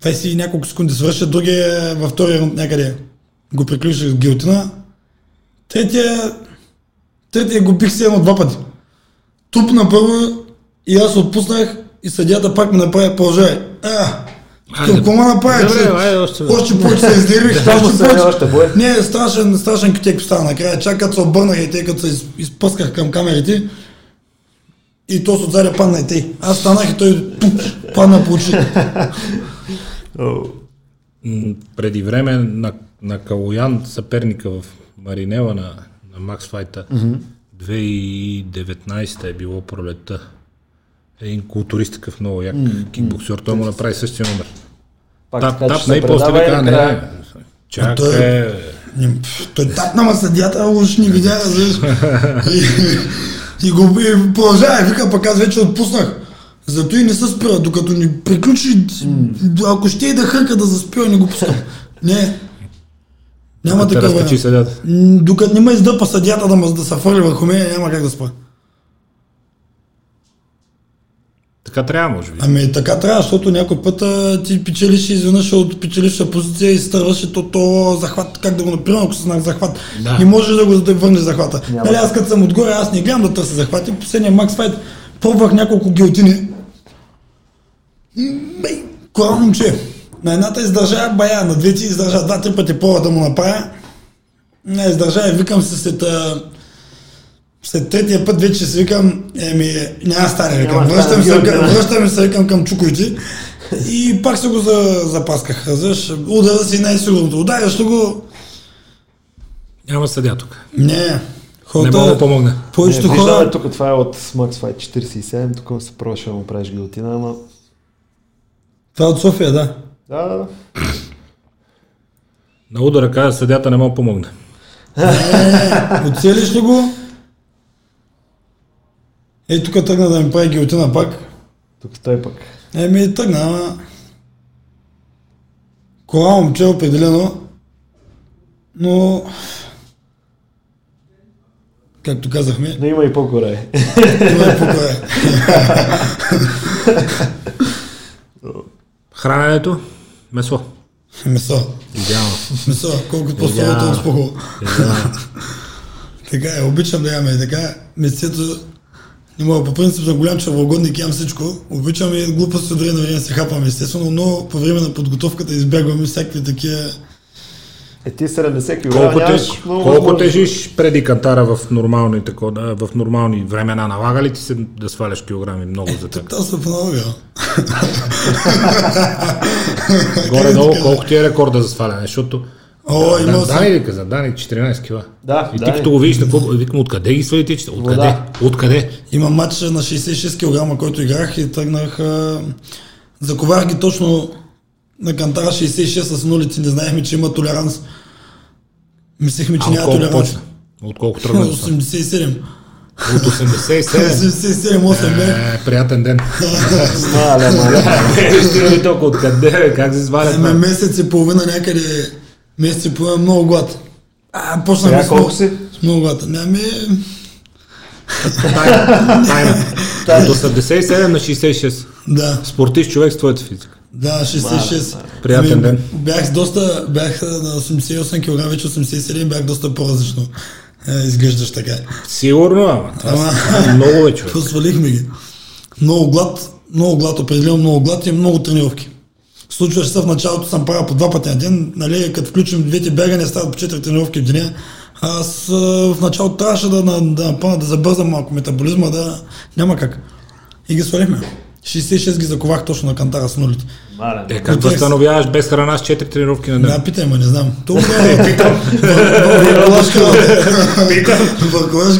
20 и няколко секунди свърши, другия във втория рунд някъде го приключих с гилтина. Третия, третия го бих се едно два пъти. Туп на първо и аз отпуснах и съдията пак ми направи положение. А, какво ма направи? Добре, че- айде още. още повече се издирих. Само още се повече. още. Не, страшен, страшен котек стана накрая. Чак като се обърнах и тъй като се из- изпъсках към камерите и то с отзади падна и тъй. Аз станах и той тук, падна по очи. Преди време на, на Калоян, съперника в Маринела на, на Макс Файта, 2019 е било пролетта. Един културист такъв много як кикбоксер, той му направи същия номер. Пак Тап, тап, не после вика, не, чакай, той- Не, пф, Той тапна, ма съдята уж ни видя. И, и го и продължава, вика, пък аз вече отпуснах. Зато и не се спира, докато ни приключи, ако ще и да хърка да заспива, не го пускам. Не. Няма такъв разкачи съдята. Докато не ме издъпа съдята да, ме- да се фърли върху мен, няма как да спа. Така трябва, може би. Ами така трябва, защото някой път а, ти печелиш и изведнъж от печеливша позиция и стърваш и то, то захват, как да го направим, ако се знак захват. Да. Не можеш да го да върнеш захвата. Няма. Нали, аз като съм отгоре, аз не гледам да търся захвати. Последния Макс Файт пробвах няколко гилтини. Бей, кора момче. На едната издържа бая, на двете издържа два-три пъти по да му направя. Не, издържа и викам се след, след третия път вече си викам, еми, няма стане, викам. Връщам се, към, връщам се, викам към чукойци. И пак се го за, запасках. Разбираш, удара си най-сигурното. Ударяш го? Няма съдя тук. Не. Не Хората, мога да помогне. повечето не, хора, виждаме тук, това е от Max Fight 47, тук се пробваше да му правиш гилотина, ама... това е от София, да. Да, да, да. На удара каза, съдята не мога да помогне. Оцелиш ли го? Ей, тук тръгна да ми прави гилотина пак. Тук той пък. Еми, тръгна, ама... Кора момче определено, но... Както казахме, Но има и по-горе. това е по-добре. Храненето, месо. Месо. Идеално. Месо, колкото Да. толкова по-хубаво. Така е, обичам да ям и така. Месецето не мога, по принцип съм голям чавългодник, ям всичко. Обичам и глупости от време на време се хапам, естествено, но по време на подготовката избягвам и всякакви такива... Е, ти 70 кг Колко, теж, много колко тежиш преди кантара в нормални, тако, да, в нормални времена? Налага ли ти се да сваляш килограми много за теб? Та се поналага. Горе-долу, колко ти е рекорда за сваляне? Защото О, да, съм... Дани ли каза? Дани 14 кила. Да, И ти Дани. като го видиш, на колко, викам, откъде ги свали тия? че- Откъде? Вода. Откъде? Има матч на 66 кг, който играх и тръгнах... А... Заковах ги точно на кантара 66 с нулици, не знаехме, че има толеранс. Мислехме, че А от няма толеранс. почна? От колко тръгна? сваля? 87. От 87. 87-8 бях. Е, приятен ден. Мале, мале. Ли толкова? Откъде? бе? Как се сваля Ами това? месец и половина някъде, месец и половина много глад. А, почнах с колко много, си? с много глад. Ами, Тайна. Тайна. От 87 на 66. да, Спортист човек с твоята физика. Да, 66. Приятен ами, ден. Бях с доста, бях на 88 кг, вече 87, бях доста по-различно. Е, изглеждаш така. Сигурно, ама. Това Ама- много вече. човек. Посвалихме ги. Много глад, много глад, определено много глад и много тренировки. Случваше се в началото, съм правил по два пъти на ден, нали, като включим двете бягания, стават по 4 тренировки в деня. Аз а, в началото трябваше да, да, да напълна, да забързам малко метаболизма, да няма как. И ги свалихме. 66 ги заковах точно на кантара с нулите. Е, как възстановяваш без храна с 4 тренировки на ден? Да, питай, ма не знам. Толкова е, питам.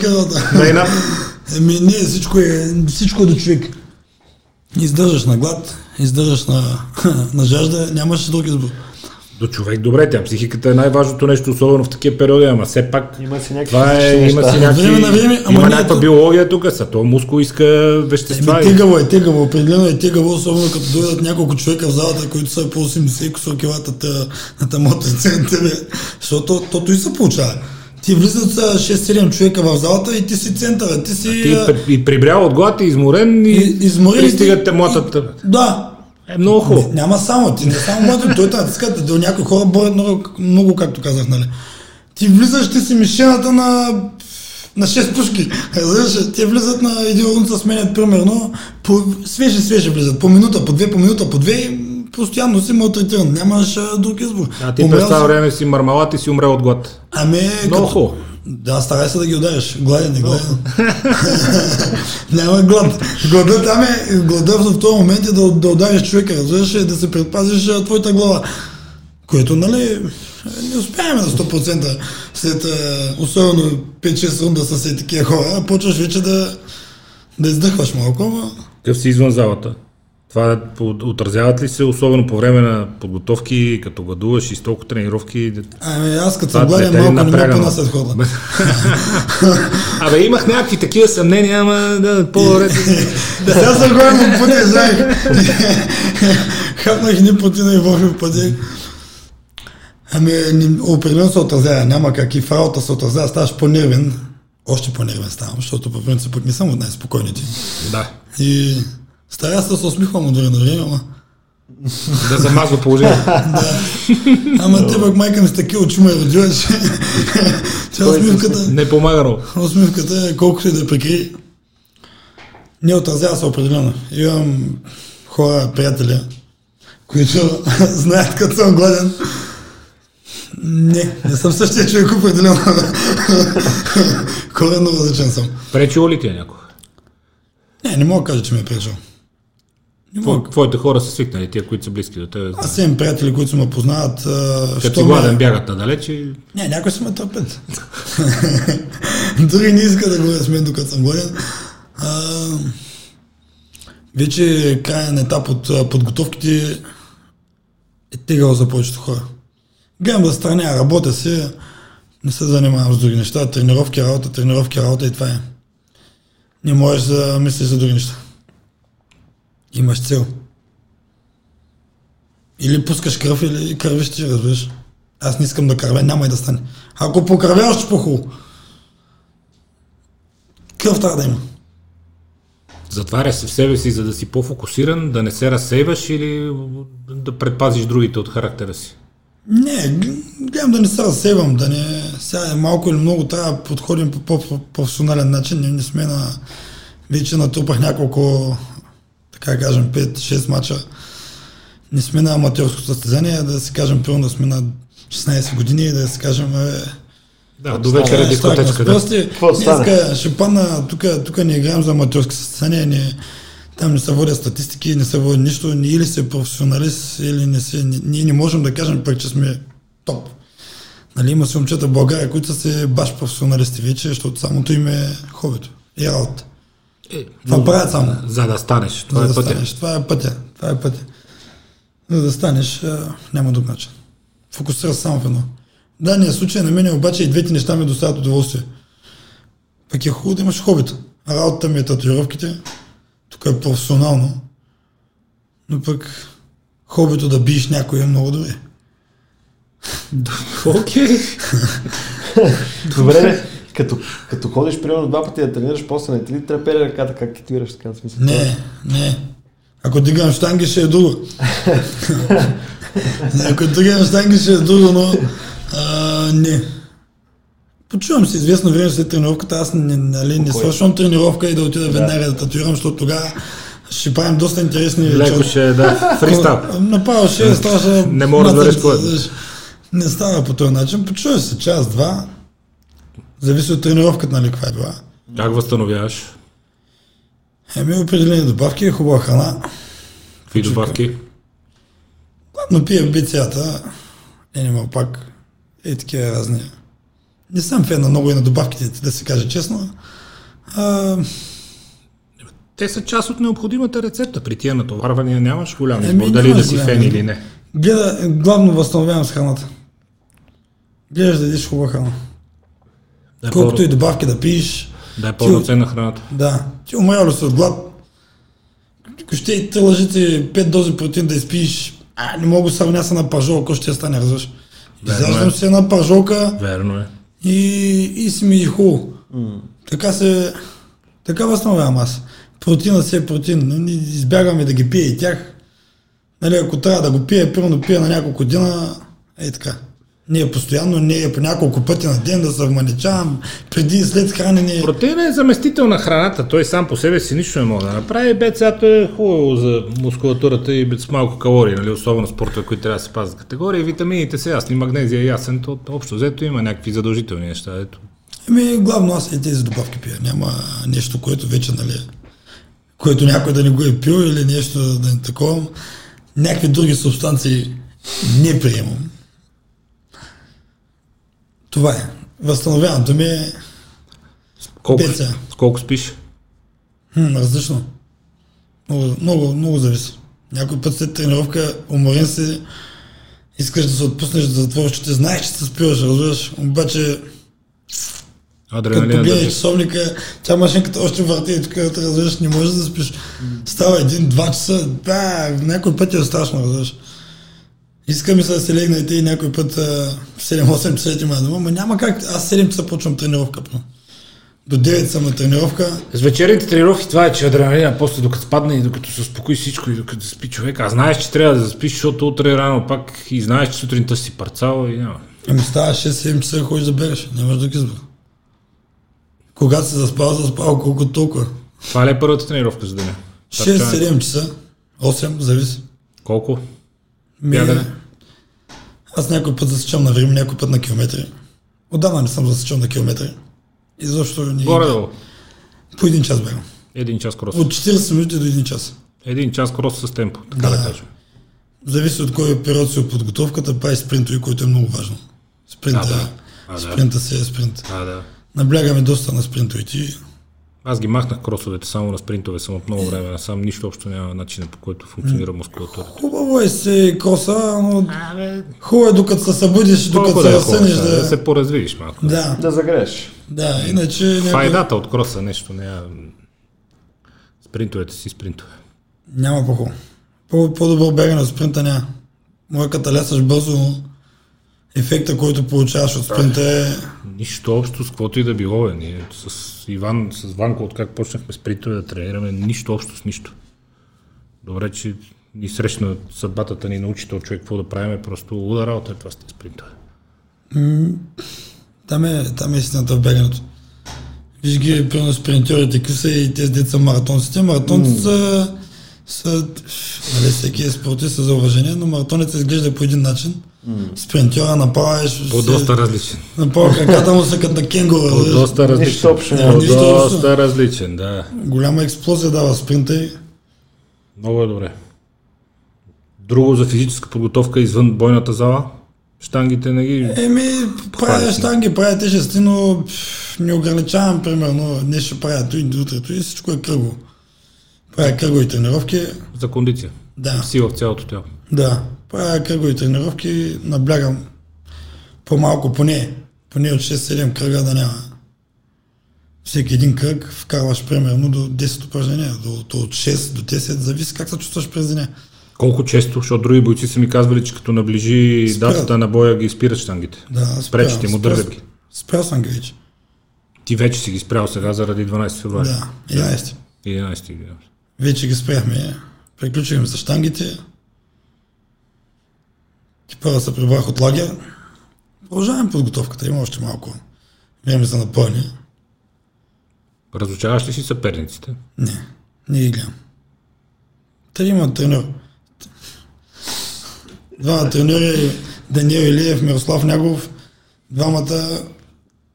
Работа. Война. Еми, не, всичко е, всичко е до човек. Издържаш на глад, издържаш на, на жажда, нямаш друг избор. До човек, добре, тя психиката е най-важното нещо, особено в такива периоди, ама все пак Има си някакви това е, има си някакви, Време на време, ама има някаква е- биология тук, са, то мускул иска вещества. Еми, тегаво е, тегаво, определено е тегаво, особено като дойдат няколко човека в залата, които са по 80 кусор килата та- на тамота тебе, защото тото и се получава. Ти влизат са 6-7 човека в залата и ти си центъра, ти си... Ти а, при- и прибрял от глад, и изморен, и, И- изморен и пристигат ти- те мотата. Да, Е много хубаво. Няма само, ти не само млади, той трябва да искат, да някои хора борят много, много, както казах, нали. Ти влизаш, ти си мишената на, на 6 пушки. Разбираш, те влизат на един рун се сменят примерно, по, свежи, свежи влизат, по минута, по две, по минута, по две постоянно си малтретиран, нямаш а, друг избор. А ти Умрял през това си- време си мармалат и си умрел от глад. Ами, Много като... хубаво. Да, старай се да ги удариш. Гладен е, гладен. Няма глад. Глада там е, глада в този момент е да, да удариш човека, разбираш, и да се предпазиш а, твоята глава. Което, нали, не успяваме на 100% след, особено 5-6 рунда с е такива хора, почваш вече да, да издъхваш малко, ама Какъв си извън залата? Това по- отразяват ли се, особено по време на подготовки, като гладуваш и с толкова тренировки? Ами аз като съм гладен малко не напряга, ма? понасят хора. Абе, имах някакви такива съмнения, ама да, по-добре. Да, сега съм гладен в пътя, знаех. Хапнах ни протина и върви в пътя. Ами, определено се отразява, няма как и в работа се отразява, ставаш по-нервен, още по-нервен ставам, защото по принцип не съм от най-спокойните. да. И старая се да се усмихвам от време на време, ама, Да замазва положението. ама те пък майка ми с такива очи ме родила, че, че усмивката, Не помага много. усмивката е колкото и да прикри. Не отразява се определено. Имам хора, приятели, които знаят като съм гладен. Не, не съм същия човек определено. Коренно различен съм. Пречило ли ти е някой? Не, не мога да кажа, че ми е пречил. Не Твоите хора са свикнали, тия, които са близки до теб. Аз имам приятели, които ме познават. Като що гладен ме- бягат надалеч и Не, някой си ме търпят. Дори не иска да говоря с мен, докато съм гладен. А, вече крайен етап от подготовките е тегъл за повечето хора. Гледам да страня, работя си, не се занимавам с други неща, тренировки, работа, тренировки, работа и това е. Не можеш да мислиш за други неща. Имаш цел. Или пускаш кръв, или кървиш ти, разбираш. Аз не искам да кървя, няма и да стане. Ако покървяваш, ще по-хубаво. Кръв трябва да има. затваряш се в себе си, за да си по-фокусиран, да не се разсейваш или да предпазиш другите от характера си. Не, гледам да не се разсейвам, да не... Сега е малко или много трябва да подходим по по-професионален начин. Ние не сме на... Вече натрупах няколко, така кажем, 5-6 мача. Не сме на аматьорско състезание, да си кажем, първо да сме на 16 години и да си кажем, е, Да, до вечера Е, дискотечка. Да. Днеска ще падна, тук, тук не играем за аматьорски състезания, не, там не се водят статистики, не се води нищо, ни или си професионалист, или не си, ни- ние не можем да кажем пък, че сме топ. Нали, има си момчета в България, които са си баш професионалисти вече, защото самото им е хобито и работа. Е, Това правят само. За да станеш. Това за е да пътя. станеш. Това е пътя. Това е пътя. За да станеш, няма друг начин. Фокусира само в едно. Дания случай на мен обаче и двете неща ми доставят удоволствие. Пък е хубаво да имаш хобита. Работата ми е татуировките. Тук е професионално. Но пък хобито да биеш някой е много добре. Окей. Добре. Като, като ходиш примерно два пъти да тренираш, после не ти ли трепери ръката, как китираш, така смисъл? Не, не. Ако дигам штанги, ще е друго. Ако дигам штанги, ще е друго, но а, не. Почувам се известно време след тренировката, аз не, нали, не свършвам тренировка и да отида веднага да татуирам, защото тогава ще правим доста интересни Леко ще е, да, фристайл. Направо ще е страшно. Не мога да разбереш. Не става по този начин. Почуваш се час-два. Зависи от тренировката, нали, каква е била. Как възстановяваш? Еми, определени добавки, хубава храна. Какви добавки? Но пия бицията, Animal пак и такива разни. Не съм фен на много и на добавките, да се каже честно. А, Те са част от необходимата рецепта. При тия натоварвания нямаш голям избор. Дали да си фен или не. гледа, главно възстановявам с храната. Гледаш да ядеш хубава храна. Да е, Колкото по- и добавки да пиеш, да е пълноценна храната. да, ти умрял от глад. Ако ще и те лъжите 5 дози протеин да изпиеш, а, не мога да сравня се на пажол, ако ще стане, разбираш. Верно Изяждам е. си една пажолка Верно е. и, и си ми е хубаво. Така се, така възстановявам аз. Протеина си е протеин, избягваме да ги пие и тях. Нали, ако трябва да го пие, примерно пие на няколко дена, е така. Ние постоянно, ние по няколко пъти на ден да се вманичавам, преди и след хранене. Протеинът е заместител на храната, той сам по себе си нищо не може да направи. БЦА е хубаво за мускулатурата и с малко калории, нали? особено спортове, които трябва да се пазят категории. Витамините са ясни, магнезия е ясен, то общо взето има някакви задължителни неща. Ето. Еми, главно аз и тези добавки пия. Няма нещо, което вече, нали, което някой да не го е пил или нещо да е такова. Някакви други субстанции не приемам. Това е. Възстановяването ми е Колко, Деца. с колко спиш? хм, различно. Много, много, много зависи. Някой път след тренировка, уморен си, искаш да се отпуснеш, да затвориш очите, знаеш, че се спиваш, разбираш, обаче като Адреналина погледнеш държи. часовника, тя машинката още върти и тук да разбираш, не можеш да спиш. Става един-два часа, да, някой път е страшно, разбираш. Иска ми се да се легнете и някой път а, в 7-8 часа ти дома, но няма как, аз 7 часа почвам тренировка. но. До 9 съм на тренировка, С вечерните тренировки това е, че адреналина после докато спадне и докато се успокои всичко и докато спи човек, а знаеш, че трябва да заспиш, защото утре рано пак и знаеш, че сутринта си парцал и няма. ами става 6-7 часа, ходиш да бегаш, нямаш друг избор. Когато се заспал, заспал колко толкова. Това ли е първата тренировка за деня? 6-7 часа, 8, зависи. Колко? Ми? Аз някой път засичам на време, някой път на километри. Отдавна не съм засичал на километри. И защо ни... Горе-долу. По един час бягам. Един час крос. От 40 минути до един час. Един час крос с темпо, така да, Да. кажем. Зависи от кой период си от подготовката, прави спринтови, което е много важно. Спринта, А, да. А, да. спринта си е спринт. А, да. Наблягаме доста на спринтовите. Аз ги махнах кросовете само на спринтове, съм от много време. Сам нищо общо няма начина по който функционира мускулатурата. Хубаво е си коса, но хубаво е докато се събудиш, докато се е разсънеш хубаво, да... да... се поразвиеш малко. Да, Да загрееш. да, иначе... някой- Файдата от кроса нещо, не Спринтовете си спринтове. Няма по-хубаво. По- По-добро бягане от спринта няма. Може като лясаш бързо, но ефекта, който получаваш от спринта е... Нищо общо с каквото и да било. Бе. Ние с Иван, с Ванко, от как почнахме спринтове да тренираме, нищо общо с нищо. Добре, че ни срещна съдбата ни научи този човек какво да правим, просто луда работа е това с тези спринтове. Там е, там е истината в бягането. Виж ги, примерно спринтьорите, какви са и тези деца маратонците. Маратонците са, са нали, всеки е спортист за уважение, но маратонец изглежда по един начин. Спринтьора направиш... По доста различен. Направо краката му са като на кенгура. По разбираш. доста различен. Нищо общо няма. По Нищо общо. доста различен, да. Голяма експлозия дава спринта и Много е добре. Друго за физическа подготовка извън бойната зала? Штангите не ги... Еми, правя штанги, правя тежести, но не ограничавам, примерно, днес ще правя той, утрето и всичко е кръго. Правя кръгови тренировки, За кондиция. Да, Сила в цялото тяло. да, правя кръгови тренировки, наблягам по-малко, поне, поне от 6-7 кръга да няма. Всеки един кръг вкарваш примерно до 10 упражнения, до, от 6 до 10, зависи как се чувстваш през деня. Колко често, защото други бойци са ми казвали, че като наближи Спират. датата на боя ги спират штангите. Да, Спречите му, дърват ги. Спрял съм ги вече. Ти вече си ги спрял сега заради 12 февруари. Да, 11. 11 ти ги. Вече ги спряхме. Приключихме с штангите. Ти първа се прибрах от лагер. Продължаваме подготовката. Има още малко време за напълни. Разучаваш ли си съперниците? Не, не ги гледам. Трима треньор. Двама треньори, Даниел Илиев, Мирослав Нягов, двамата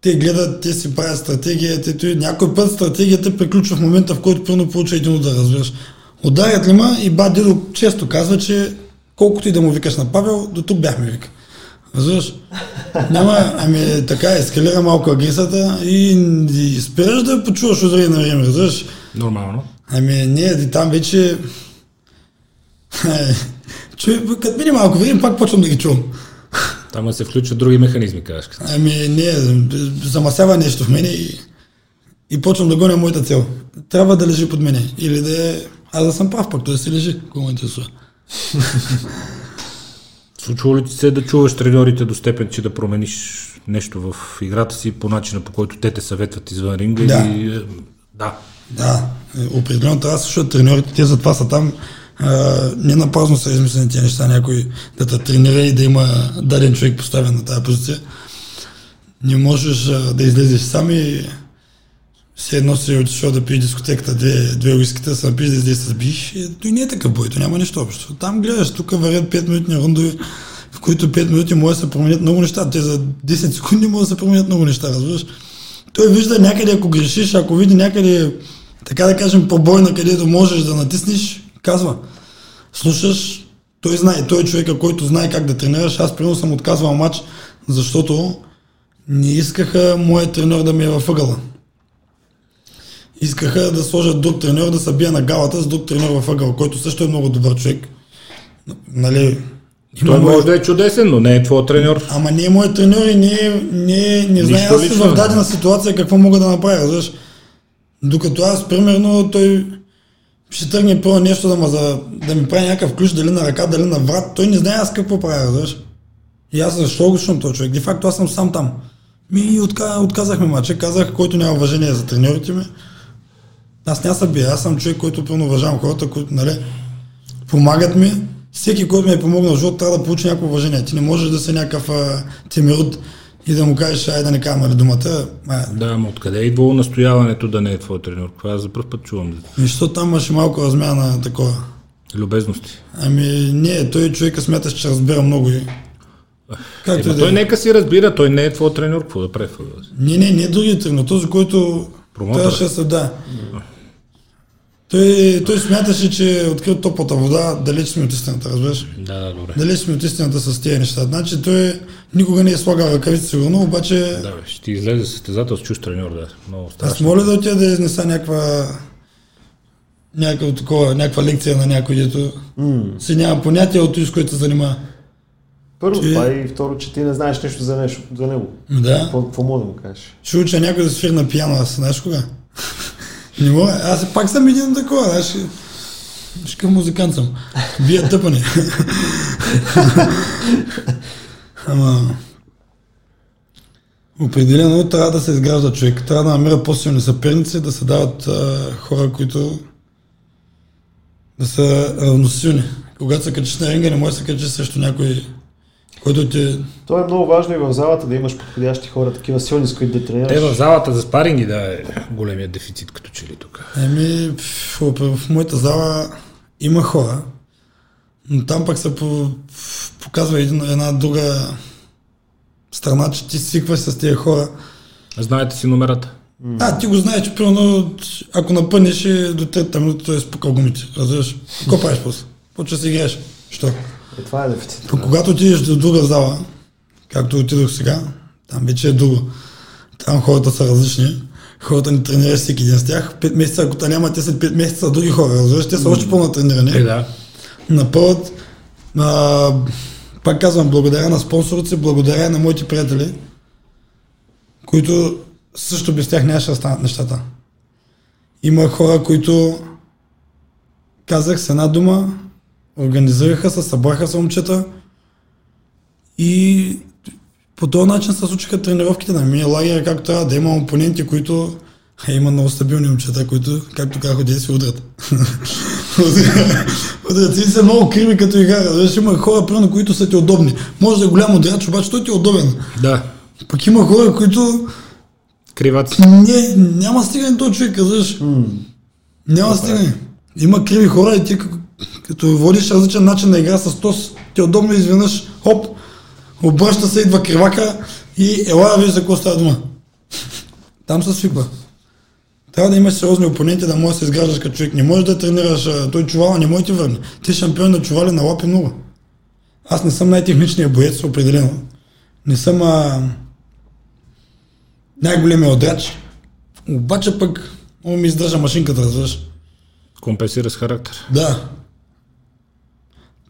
те гледат, те си правят стратегия, те, той, някой път стратегията приключва в момента, в който пълно получа един удар, разбираш. Ударят ли ма и бат дедо често казва, че колкото и да му викаш на Павел, до тук бяхме вика. Разбираш? Няма, ами така, ескалира малко агресията и, и спираш да почуваш удари на време, разбираш? Нормално. Ами ние и там вече... Чуй, като мине малко време, пак почвам да ги чувам. Там се включват други механизми, казваш. Ами не, замасява нещо в мене и, и почвам да гоня моята цел. Трябва да лежи под мене. Или да е... Аз да съм прав пък, той си лежи, ако ме интересува. Случва ли ти се да чуваш треньорите до степен, че да промениш нещо в играта си по начина, по който те те съветват извън ринга? Да. Или... е, Да. Да, е, определено трябва да слушат треньорите, те затова са там. А, не на празно са измислени тези неща, някой да те тренира и да има даден човек поставен на тази позиция. Не можеш а, да излезеш сам и все едно си отишъл да пиеш дискотеката две, две уиските, да се напиш да излезеш да биеш. И той не е такъв бой, то няма нищо общо. Там гледаш, тук варят 5 минутни рундови, в които 5 минути може да се променят много неща. Те за 10 секунди може да се променят много неща, разбираш? Той вижда някъде, ако грешиш, ако види някъде, така да кажем, побойна, където можеш да натиснеш, казва. Слушаш, той знае, той е човека, който знае как да тренираш. Аз примерно съм отказвал матч, защото не искаха моят треньор да ми е във ъгъла. Искаха да сложат друг треньор, да се бия на галата с друг треньор във ъгъла, който също е много добър човек. Нали, Той може да е чудесен, но не е твой треньор. Ама не е моят треньор и не, е- не, е- не знае аз лично, в дадена да. ситуация какво мога да направя, разбираш. Докато аз, примерно, той ще тръгне първо нещо да, ма за, да ми прави някакъв ключ, дали на ръка, дали на врат, той не знае аз какво правя, разбираш. И аз защо го слушам този човек? Де факто аз съм сам там. Ми отка, отказахме мача, казах, който няма уважение за треньорите ми. Аз няма се бия, аз съм човек, който пълно уважавам хората, които, нали, помагат ми. Всеки, който ми е помогнал в живота, трябва да получи някакво уважение. Ти не можеш да си някакъв темирут и да му кажеш, ай да не казвам нали, думата. А, Да, ама откъде е идвало настояването да не е твой треньор? Това аз за първ път чувам. Защо там имаше малко размяна на такова? Любезности. Ами не, той човека смяташ, че разбира много и... Както и да той е. нека си разбира, той не е твой треньор, какво да прави? Не, не, не другия тренер, този, който Промотър. трябваше да се да. Той, той смяташе, че е открил топлата вода, далеч сме от истината, разбираш? Да, да, добре. Далеч сме от истината с тези неща. Значи той никога не е слагал ръкавици сигурно, обаче Да, бе, ще ти излезе състезател с чуж треньор, да. Много аз страшно. моля да отида да изнеса някаква някаква, такова, някаква лекция на някой, дето си няма понятие от с което се занимава. Първо Че- това и второ, че ти не знаеш нещо за, нещо, за него. Да. Какво, мога да му кажеш? Ще уча някой да свири на пиано, аз знаеш кога? Не мога, аз пак съм един такова, знаеш. Шкъв музикант съм. Бия тъпане. Ама... Определено трябва да се изгражда човек. Трябва да намира по-силни съперници, да се дават а, хора, които да са равносилни. Когато се качиш на ринга, не можеш да се качиш срещу някой, който ти... То е много важно и в залата да имаш подходящи хора, такива силни, с които да тренираш. Те в залата за спаринги, да, е големият дефицит, като че ли тук. Еми, в, в, в моята зала има хора, но там пък се по, показва един, една друга страна, че ти свикваш с тези хора. Знаете си номерата? А, ти го знаеш, че примерно, ако напънеш до третата минута, той е спукал гумите. Разбираш? Какво правиш после? Почва си играеш. Що? Е, това е дефицит. Пък когато отидеш до друга зала, както отидох сега, там вече е друго. Там хората са различни. Хората не тренираш всеки един с тях. Пет месеца, ако те няма, те след 5 месеца са други хора. Разбираш, те са още по-натренирани. Е, да. Напълват. А, пак казвам, благодаря на спонсорите благодаря на моите приятели, които също без тях нямаше да станат нещата. Има хора, които казах с една дума, организираха се, събраха се момчета и по този начин се случиха тренировките на ми лагера, както трябва да има опоненти, които а, има много стабилни момчета, които, както казах, де си удрят. удрят и са много криви като игра. Разбираш, има хора, примерно, които са ти удобни. Може да е голям удрач, обаче той ти е удобен. Да. Пък има хора, които Криваци. не, няма стигане този човек, разбираш. Няма стигане. Има криви хора и ти като, водиш различен начин на игра с тос, ти удобно изведнъж, хоп, обръща се, идва кривака и ела да виж за какво става дума. Там се свиква. Трябва да имаш сериозни опоненти, да можеш да се изграждаш като човек. Не можеш да тренираш, той чувала не може ти върне. Ти шампион на чували на лапи много. Аз не съм най-техничният боец, определено. Не съм а, най-големия отрач. Обаче пък ми издържа машинката, разбираш. Компенсира с характер. Да.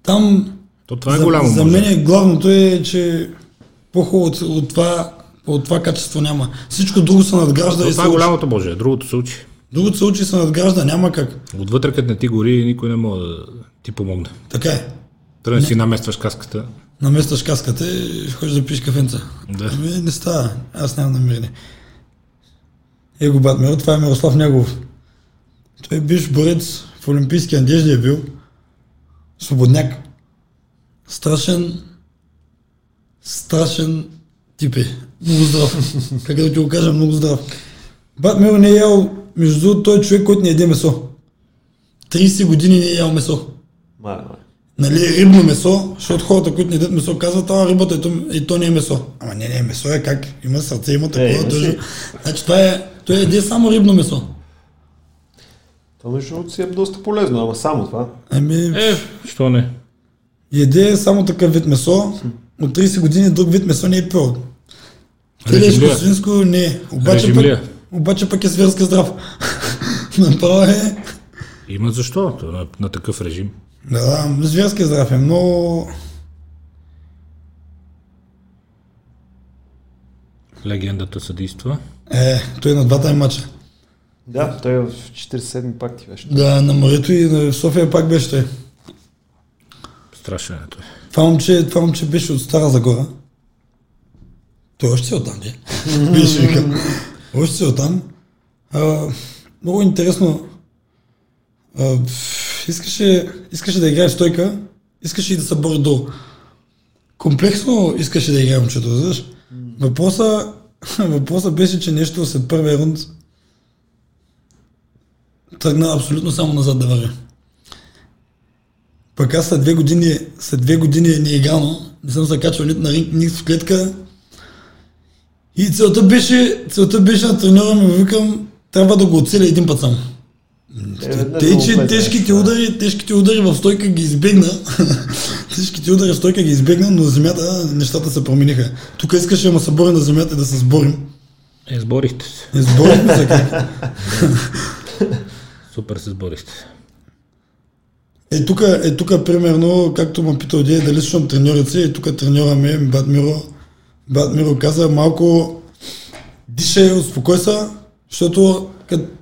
Там То това е за, голямо. за може. мен главното е, че по-хубаво от, от, това, от това качество няма. Всичко друго се надгражда То и това е голямото Боже, другото се учи. Другото се учи се надгражда, няма как. Отвътре, като не ти гори, никой не може да ти помогне. Така е. Да си наместваш каската. наместваш каската и ходиш да пиеш кафенца. Да. Ами не става, аз нямам намерение. Его Батмиро, това е Мирослав Няголов. Той е бивш борец в Олимпийски надежди е бил. Свободняк. Страшен, страшен тип е. Много здрав. как да ти го кажа, много здрав. Батмиро не е ял, между другото, той е човек, който не яде месо. 30 години не е ял месо. Мале, мале. Нали, рибно месо, защото хората, които не ядат месо, казват, а рибата и то, и то не е месо. Ама не, не, месо е как? Има сърце, има Е, такова. има Е, си. Значи това е, той еде само рибно месо. Това между другото си е доста полезно, ама само това. Ами, Е, що не? яде само такъв вид месо, от 30 години друг вид месо не е пил. Телешко, свинско не. Обаче пък, обаче пък е зверски здрав. Направо е, Има защо на, на такъв режим. да, да, зверски здрав е, много... Легендата съдейства. Е, той на двата ми мача. Да, той е в 47 пак ти беше. Да, на морето и на София пак беше той. Страшен е той. Това момче, това момче беше от Стара Загора. Той още си е оттам, де? беше вика. Още си е оттам. А, много интересно. А, искаше, искаше да играе стойка, искаше и да се бори долу. Комплексно искаше да играе момчето, разбираш? Въпроса, въпроса беше, че нещо след първия рунд тръгна абсолютно само назад да върви. Пък аз след две години, след две години неиграно, не съм се качвал нито на ринг, нито в клетка. И целта беше, целта беше на треньора ми, викам, трябва да го оцеля един път само. Е, веднъж Те, че тежките удари, тежките удари в стойка ги избегна. тежките удари в стойка ги избегна, но земята нещата се промениха. Тук искаше да му се на земята и да се сборим. Е, сборихте се. Не сборихме се как. Супер се сборихте. Е, тук, е, тук примерно, както ме пита Одия, дали слушам треньорици, е, тук треньора ми, Батмиро, Батмиро каза, малко дишай, успокой се, защото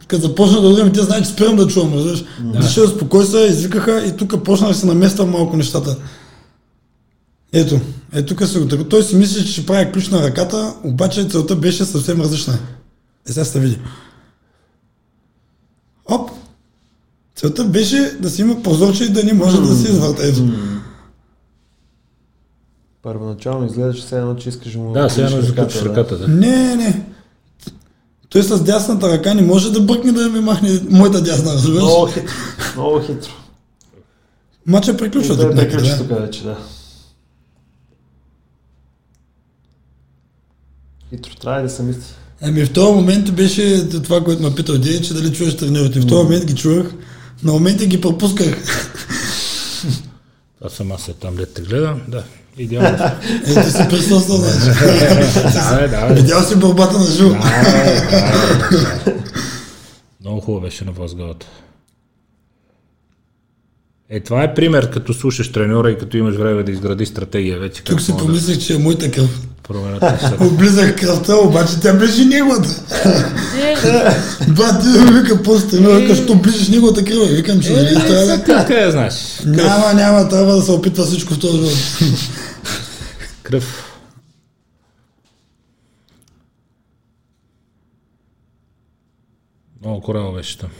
като започна да удрям, те знаят, че спирам да чувам, разбираш. Да. Дишай, успокой се, извикаха и тук почнах да се намествам малко нещата. Ето, е тук се го Той си мисли, че ще прави ключ на ръката, обаче целта беше съвсем различна. Е, сега сте види. Оп, Целта беше да си има прозорче и да не може да се извърта. Ето. Първоначално изглежда, че все едно, че искаш да му Да, ще закачиш да. ръката. Да. Не, не. Той с дясната ръка не може да бръкне да ми махне моята дясна, разбираш? Много хитро. Много хитро. Мача приключва тук приключи да. тук вече, да. Хитро, трябва да се мисли. Ами в този момент беше това, което ме питал Дей, че дали чуваш треньорите. В този момент ги чувах, на моменти ги пропусках. Това съм аз е там, дете гледам. Да, идеално. Е, ти си присъствал, значи. да. Видял си борбата на живо. Много хубаво беше на възглавата. Е, това е пример, като слушаш треньора и като имаш време да изгради стратегия вече. Тук си помислих, че е моята кръв. Нещата. Облизах кръвта, обаче тя беше неговата. Ба, ти да вика после треньора, вика, що ближиш неговата кръв. Викам, че нали Е, ти откъде знаеш? Няма, няма, трябва да се опитва всичко в този живот. Кръв. Много корал беше там.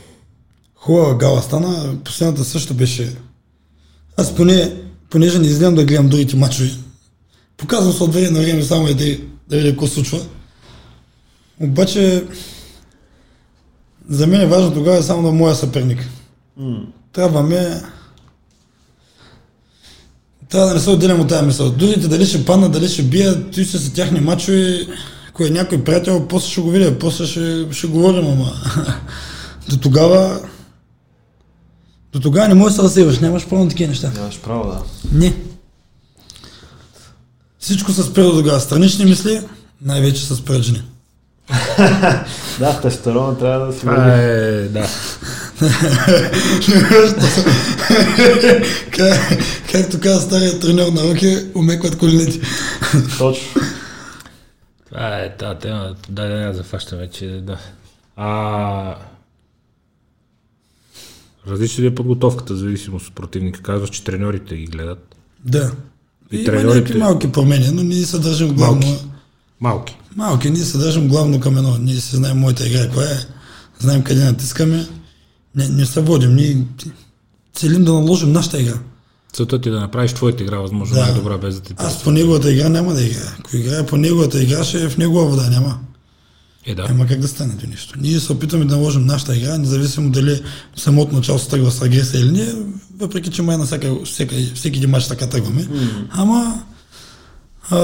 Хубава гала стана, последната също беше... Аз поне, понеже не изгледам да гледам другите мачове, показвам се от време на време само и да, да видя какво случва. Обаче, за мен е важно тогава само е моя съперник. Трябва ме... Трябва да не се отделям от тази мисъл. Другите дали ще паднат, дали ще бият, ти са тяхни мачове, ако е някой приятел, после ще го видя, после ще, ще говорим, ама до тогава до тогава не можеш да се разсейваш, нямаш право на такива неща. Нямаш право, да. Не. Всичко се спре до тогава. Странични мисли, най-вече с спред жени. Да, тестостерона трябва да си върви. е, да. как, както каза стария треньор на руки, умекват коленете. Точно. Това е тази тема. Да, да, да, зафащаме, че да. А... Различна ли е подготовката, зависимост от противника? Казваш, че треньорите ги гледат. Да. И Има треньорите- някакви малки промени, но ние се държим главно... Малки. Малки. Малки, ние се държим главно към едно. Ние си знаем моята игра, коя е. Знаем къде натискаме. Не, не се водим. Ние целим да наложим нашата игра. Целта ти е да направиш твоята игра, възможно Да. най-добра, без да ти Аз по неговата игра няма да играя. Ако играя по неговата игра, ще е в негова вода. Няма. Е, да. Няма как да стане това нещо. Ние се опитваме да наложим нашата игра, независимо дали самото начало се тръгва с агресия или не, въпреки че май на всяка, всеки, всеки един матч така тръгваме. Mm. Ама а,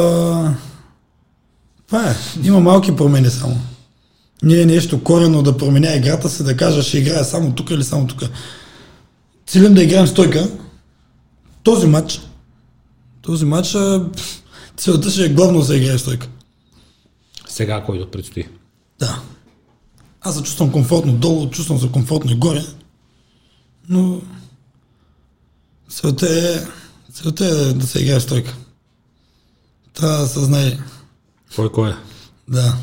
това е. Има малки промени само. Не е нещо корено да променя играта си, да кажа ще играя само тук или само тук. Целим да играем стойка. Този матч, този матч, целта ще е главно да се играе стойка. Сега, който предстои. Да. Аз се чувствам комфортно долу, чувствам се комфортно и горе, но целта е, целта е да се играе в стойка. Трябва да се знае, Кой кой е? да.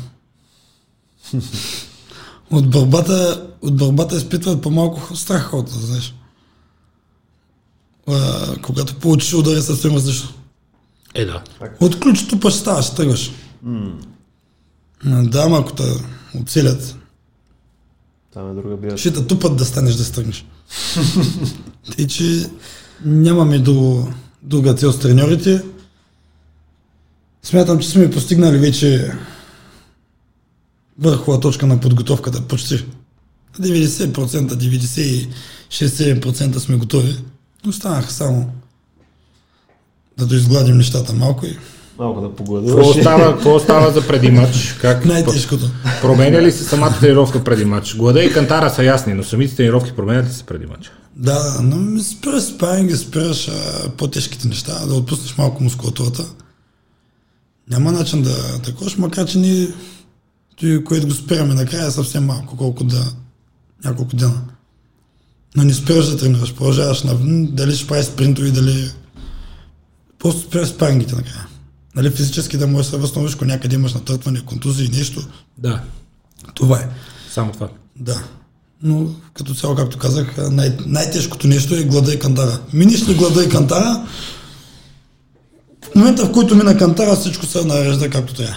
От борбата, от борбата изпитват по-малко страх хората, знаеш. А, когато получиш удар е съвсем различно. Е, да. От ключото ще ставаш, тръгваш. Mm. Да, ама ако те оцелят, Там е друга бира. ще те тупат да станеш да стръгнеш. Тъй, че нямаме до, друга цел с треньорите. Смятам, че сме постигнали вече върхова точка на подготовката почти. 90%, 96-7% сме готови. Останаха само да доизгладим нещата малко и Малко да Какво погладуваш. остава, какво остава за преди матч? Как най-тежкото. променя ли се самата тренировка преди матч? Глада и кантара са ясни, но самите тренировки променят ли се преди матч? Да, но ми спираш спаринги, спираш а, по-тежките неща, да отпуснеш малко мускулатурата. Няма начин да такош, макар че ние, той, което го спираме накрая е съвсем малко, колко да, няколко дена. Но не спираш да тренираш, продължаваш на дали ще правиш спринтови, дали... Просто спираш спарингите накрая. Нали, физически да можеш да се възстановиш, ако някъде имаш натъртване, контузии, нещо. Да, Това е. само това. Да. Но като цяло, както казах, най- най-тежкото нещо е глада и кантара. Миниш ли глада и кантара, в момента в който мина кантара, всичко се нарежда както трябва.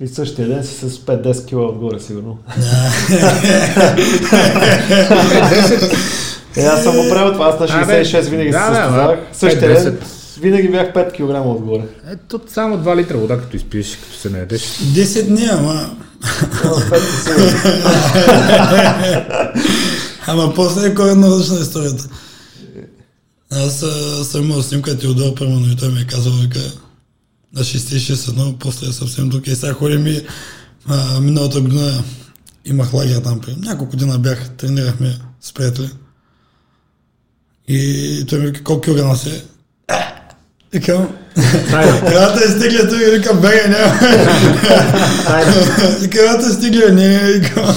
И същия ден си с 5-10 кила отгоре, сигурно. Е, аз съм го правил това, аз на 66 винаги се състезавах. Същия 5-10. ден винаги бях 5 кг отгоре. Ето само 2 литра вода, като изпиеш, като се наедеш. 10 дни, ама, Ама 5 със сигурност. ама после е коренно различна историята. Аз съм имал снимка Теодор, примерно, и той ми е казал, вика, на 66 едно, после е съвсем друг. И сега ходим и а, миналата година имах лагер там. При. Няколко дена бях, тренирахме с приятели. И той ми вика, колко килограма си? е? Викам, крилата е стигля, той ми викам, бегай, няма. И крилата е стигля, не, не, викам.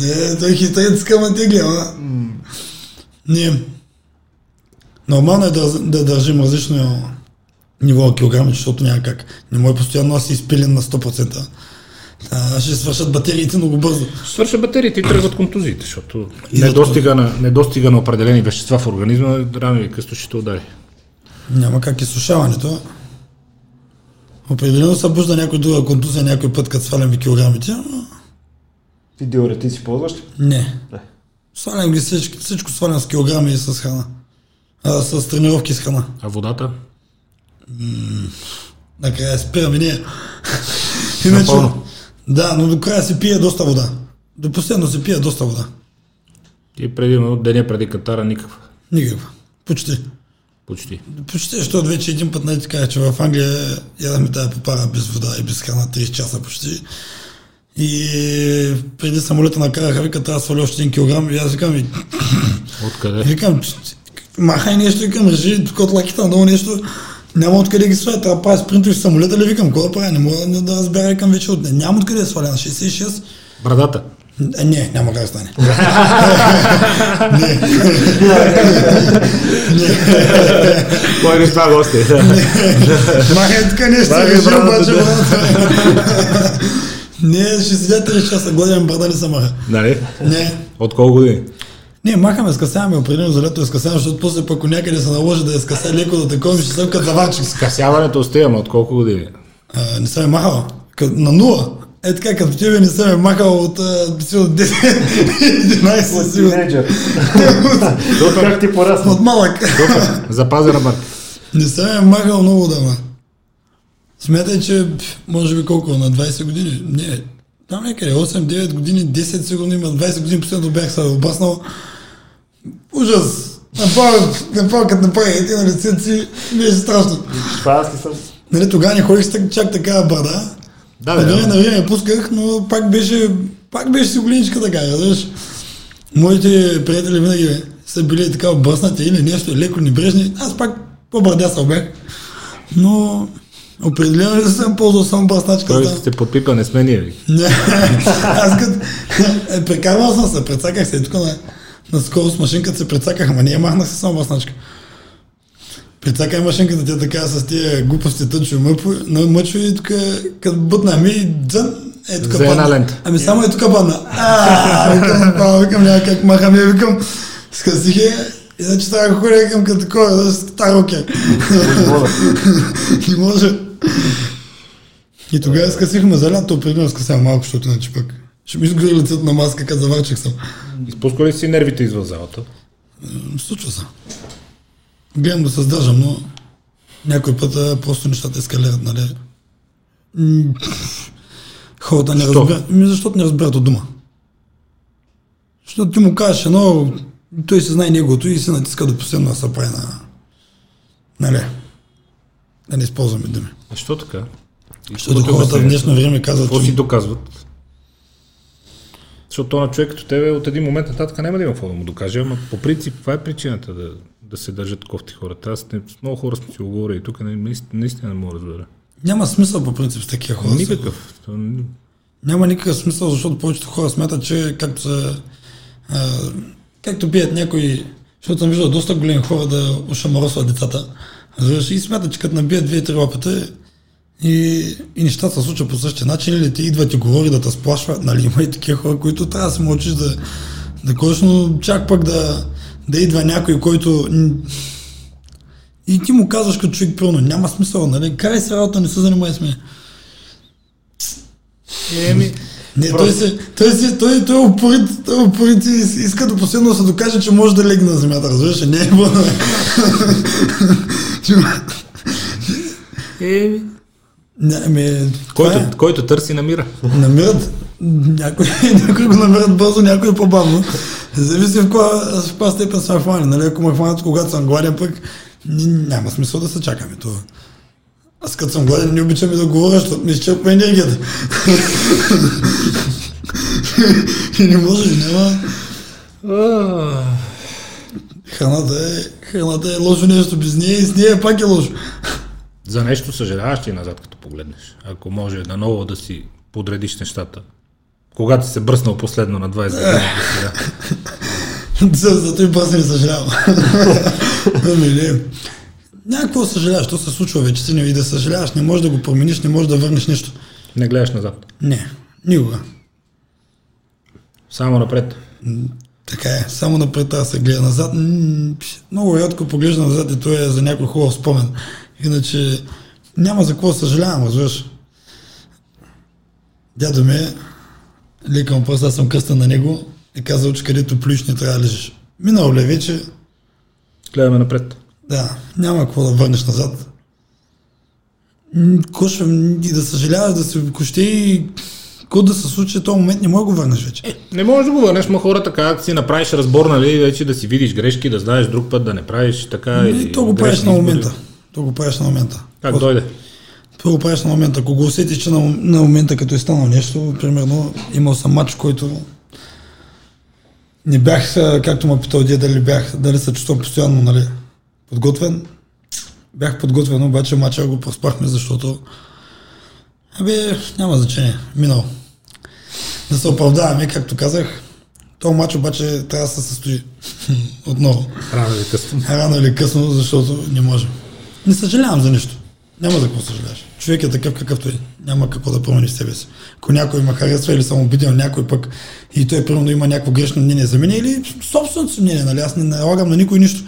Не, той хитрец ма тегля, ама. Не. Нормално е да, да държим различно ниво на килограми, защото няма как. Не може постоянно да си изпилен на 100%. А, ще свършат батериите много бързо. Свърша батериите и тръгват контузиите, защото недостига на, недостига на определени вещества в организма рано или късно ще те удари. Няма как изсушаването. Определено събужда някой друга контузия някой път, като сваляме килограмите, но Ти диуретици ползваш ли? не. Не. Свалям ги всичко, всичко свалям с килограми и с храна. А, с тренировки с храна. А водата? Накрая спираме ние. Иначе, Напълно. да, но до края се пие доста вода. До последно се пие доста вода. И преди деня преди катара никаква. Никаква. Почти. Почти. Почти, защото вече един път нали кажа, че в Англия ядаме тази попара без вода и без храна 30 часа почти. И преди самолета накараха, вика, трябва да сваля още един килограм. И аз викам, и, Откъде? викам, «Ч- махай нещо, викам, режи от лаките надолу нещо. Няма откъде ги сваля, трябва да правя спринтови самолета ли, викам, какво да правя, не мога да разбера, викам вече от... Няма откъде да сваля на 66. Брадата. Е, не, няма как да стане. Кой не това гости? Махай тук нещо, Махай режи брадата, обаче. Не, ще седя 3 часа, гладен брада не се маха. Нали? Не, От колко години? Не, махаме, скъсяваме определено за лято, скъсяваме, защото после пък някъде се наложи да я скъся леко да такова, ще съм като заварчик. Скъсяването остигаме от колко години? Не съм е махал. На нула. Е така, като тебе не съм е махал от сигурно 10-11 От сигурно. тинейджър. Как ти порасна? От малък. Запази ръбър. Не съм е махал много дама. Смятай, че може би колко, на 20 години? Не, там някъде 8-9 години, 10 сигурно има, 20 години последно бях се обаснал. Ужас! Направо като направих един на лицето си, беше страшно. Това аз ли съм? Нали, тогава не ходих с чак такава брада. Да, На да, време да. на време пусках, но пак беше, пак беше си голиничка така, разбираш. Моите приятели винаги са били така обръснати или нещо, леко небрежни. Аз пак по-бърдясал бях. Но определено не съм ползвал само бръсначка. Той се подпипа, не сме ние. Не, аз като... Е, прекарвал съм се, прецаках се. Тук на, на скорост машинката се прецаках, ама я махнах се само бръсначка. Прецакай машинката, тя така с тия глупости тъчо мъчо и тук като бътна ми и дзън, е тук За една падна. лента. Ами само е тук падна. А, викам, викам, няма как махам, я викам, скъсих я, иначе трябва да ходя, викам като такова, да стара окей. Не може. И тогава скъсихме за лято, определено скъсявам малко, защото иначе пък ще ми изгори лицето на маска, като заварчик съм. Изпуска ли си нервите извън залата? Случва се. Гледам да се сдържам, но някой път просто нещата ескалират, нали? Хората не разбират. Ми, защото не разбират от дума. Защото ти му кажеш едно, той се знае неговото и се натиска до последно да се прави на... Нали? Да не използваме думи. Защо така? Защото хората в днешно време казват, Какво си доказват? Защото на човек като тебе от един момент нататък няма да има какво да му докаже, ама по принцип това е причината да, да се държат кофти хората. Аз не, с много хора сме си го говорили и тук не, наистина, наистина не мога да разбера. няма смисъл по принцип с такива хора. Никакъв. Няма никакъв смисъл, защото повечето хора смятат, че както а, както бият някои, защото съм виждал доста големи хора да ушамаросват децата, и смятат, че като набият две-три лапата и, и нещата се случват по същия начин, или ти идват и говори да те сплашват, нали, има и такива хора, които трябва да се мълчиш да, да но чак пък да, да идва някой, който и ти му казваш като човек, пълно, няма смисъл, нали, карай се работа, не се занимай с мен. Еми, Не, той, се, той, се, той, той е упорит, той е упорит и иска до последно да се докаже, че може да легне на земята, разбираш? Не е еми. Не, това Който, е. който търси, намира. Намират, някои, някои го намират бързо, някои по-бавно. Зависи в каква, степен са хвани. Нали? Ако ме хванат, когато съм гладен, пък няма смисъл да се чакаме. Това. Аз като съм гладен, не обичам и да говоря, защото ми изчерпва енергията. и не може, няма. Храната е, храната е лошо нещо без нея и с нея пак е лошо. За нещо съжаляваш ли назад, като погледнеш? Ако може наново да си подредиш нещата. Когато се бръснал последно на 20 години. За, за той пас не съжалявам. Някакво съжаляваш, то се случва вече си и да съжаляваш, не можеш да го промениш, не можеш да върнеш нещо. Не гледаш назад. Не, никога. Само напред. Така е, само напред да се гледа назад. Много рядко поглежда назад и то е за някой хубав спомен. Иначе няма за какво съжалявам, разбираш. Дядо ми е, лекам пръст, аз съм кръстен на него и казал, че където плюш не трябва да лежиш. Минало ли е вече, Гледаме напред. Да, няма какво да върнеш назад. Кошвам и да съжаляваш, да се кощи и какво да се случи, този момент не мога да го върнеш вече. Не можеш да го върнеш, ма хората как си направиш разбор, нали, вече да си видиш грешки, да знаеш друг път да не правиш така. И или то го правиш на момента. То го правиш на момента. Как Просто- дойде? То го правиш на момента. Ако го усетиш, че на, на момента, като е станало нещо, примерно, имал съм матч, който не бях, както ме питал дед, дали бях, дали се чувствам постоянно, нали, подготвен. Бях подготвен, обаче матча го проспахме, защото Абе, няма значение. Минал. Да се оправдаваме, както казах. този матч обаче трябва да се състои отново. Рано или късно. Рано или късно, защото не може. Не съжалявам за нищо. Няма за какво съжаляваш. Човек е такъв какъвто е. Няма какво да промени себе си. Ако някой ме харесва или съм обиден някой пък и той примерно има някакво грешно мнение за мен или собственото си мнение, нали? Аз не налагам на никой нищо.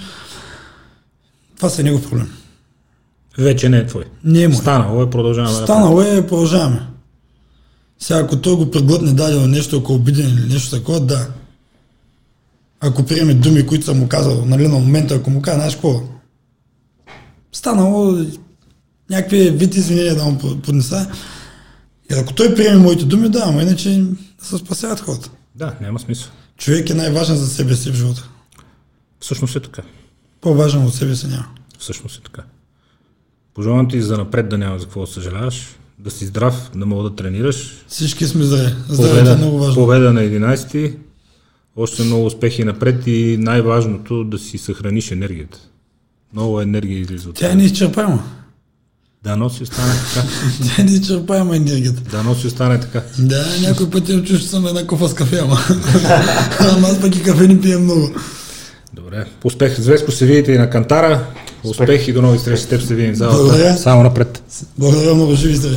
Това са негов проблем. Вече не е твой. Не е мой. Станало е, продължаваме. Станало е, продължаваме. Сега, ако той го преглътне дадено нещо, ако е обиден или нещо такова, да. Ако приеме думи, които съм му казал, нали, на момента, ако му кажа, знаеш какво, станало някакви вид извинения да му поднеса. И ако той приеме моите думи, да, ама иначе се спасяват хората. Да, няма смисъл. Човек е най-важен за себе си в живота. Всъщност е така. По-важен от себе си няма. Всъщност е така. Пожелавам ти за напред да няма за какво да съжаляваш, да си здрав, да мога да тренираш. Всички сме здрави. Здравето е много важно. победа на 11-ти, още много успехи напред и най-важното да си съхраниш енергията. Много енергия излиза от Тя е неизчерпаема. Да, носи остане така. Тя е неизчерпаема енергията. Да, носи остане така. Да, някой път им чуш, че съм една кофа с кафе, ама. ама аз пък и кафе не пия много. Добре. Успех. Звеско се видите и на Кантара. Успех и до нови срещи с теб се видим в залата. Благодаря. Само напред. Благодаря много, живи здраве.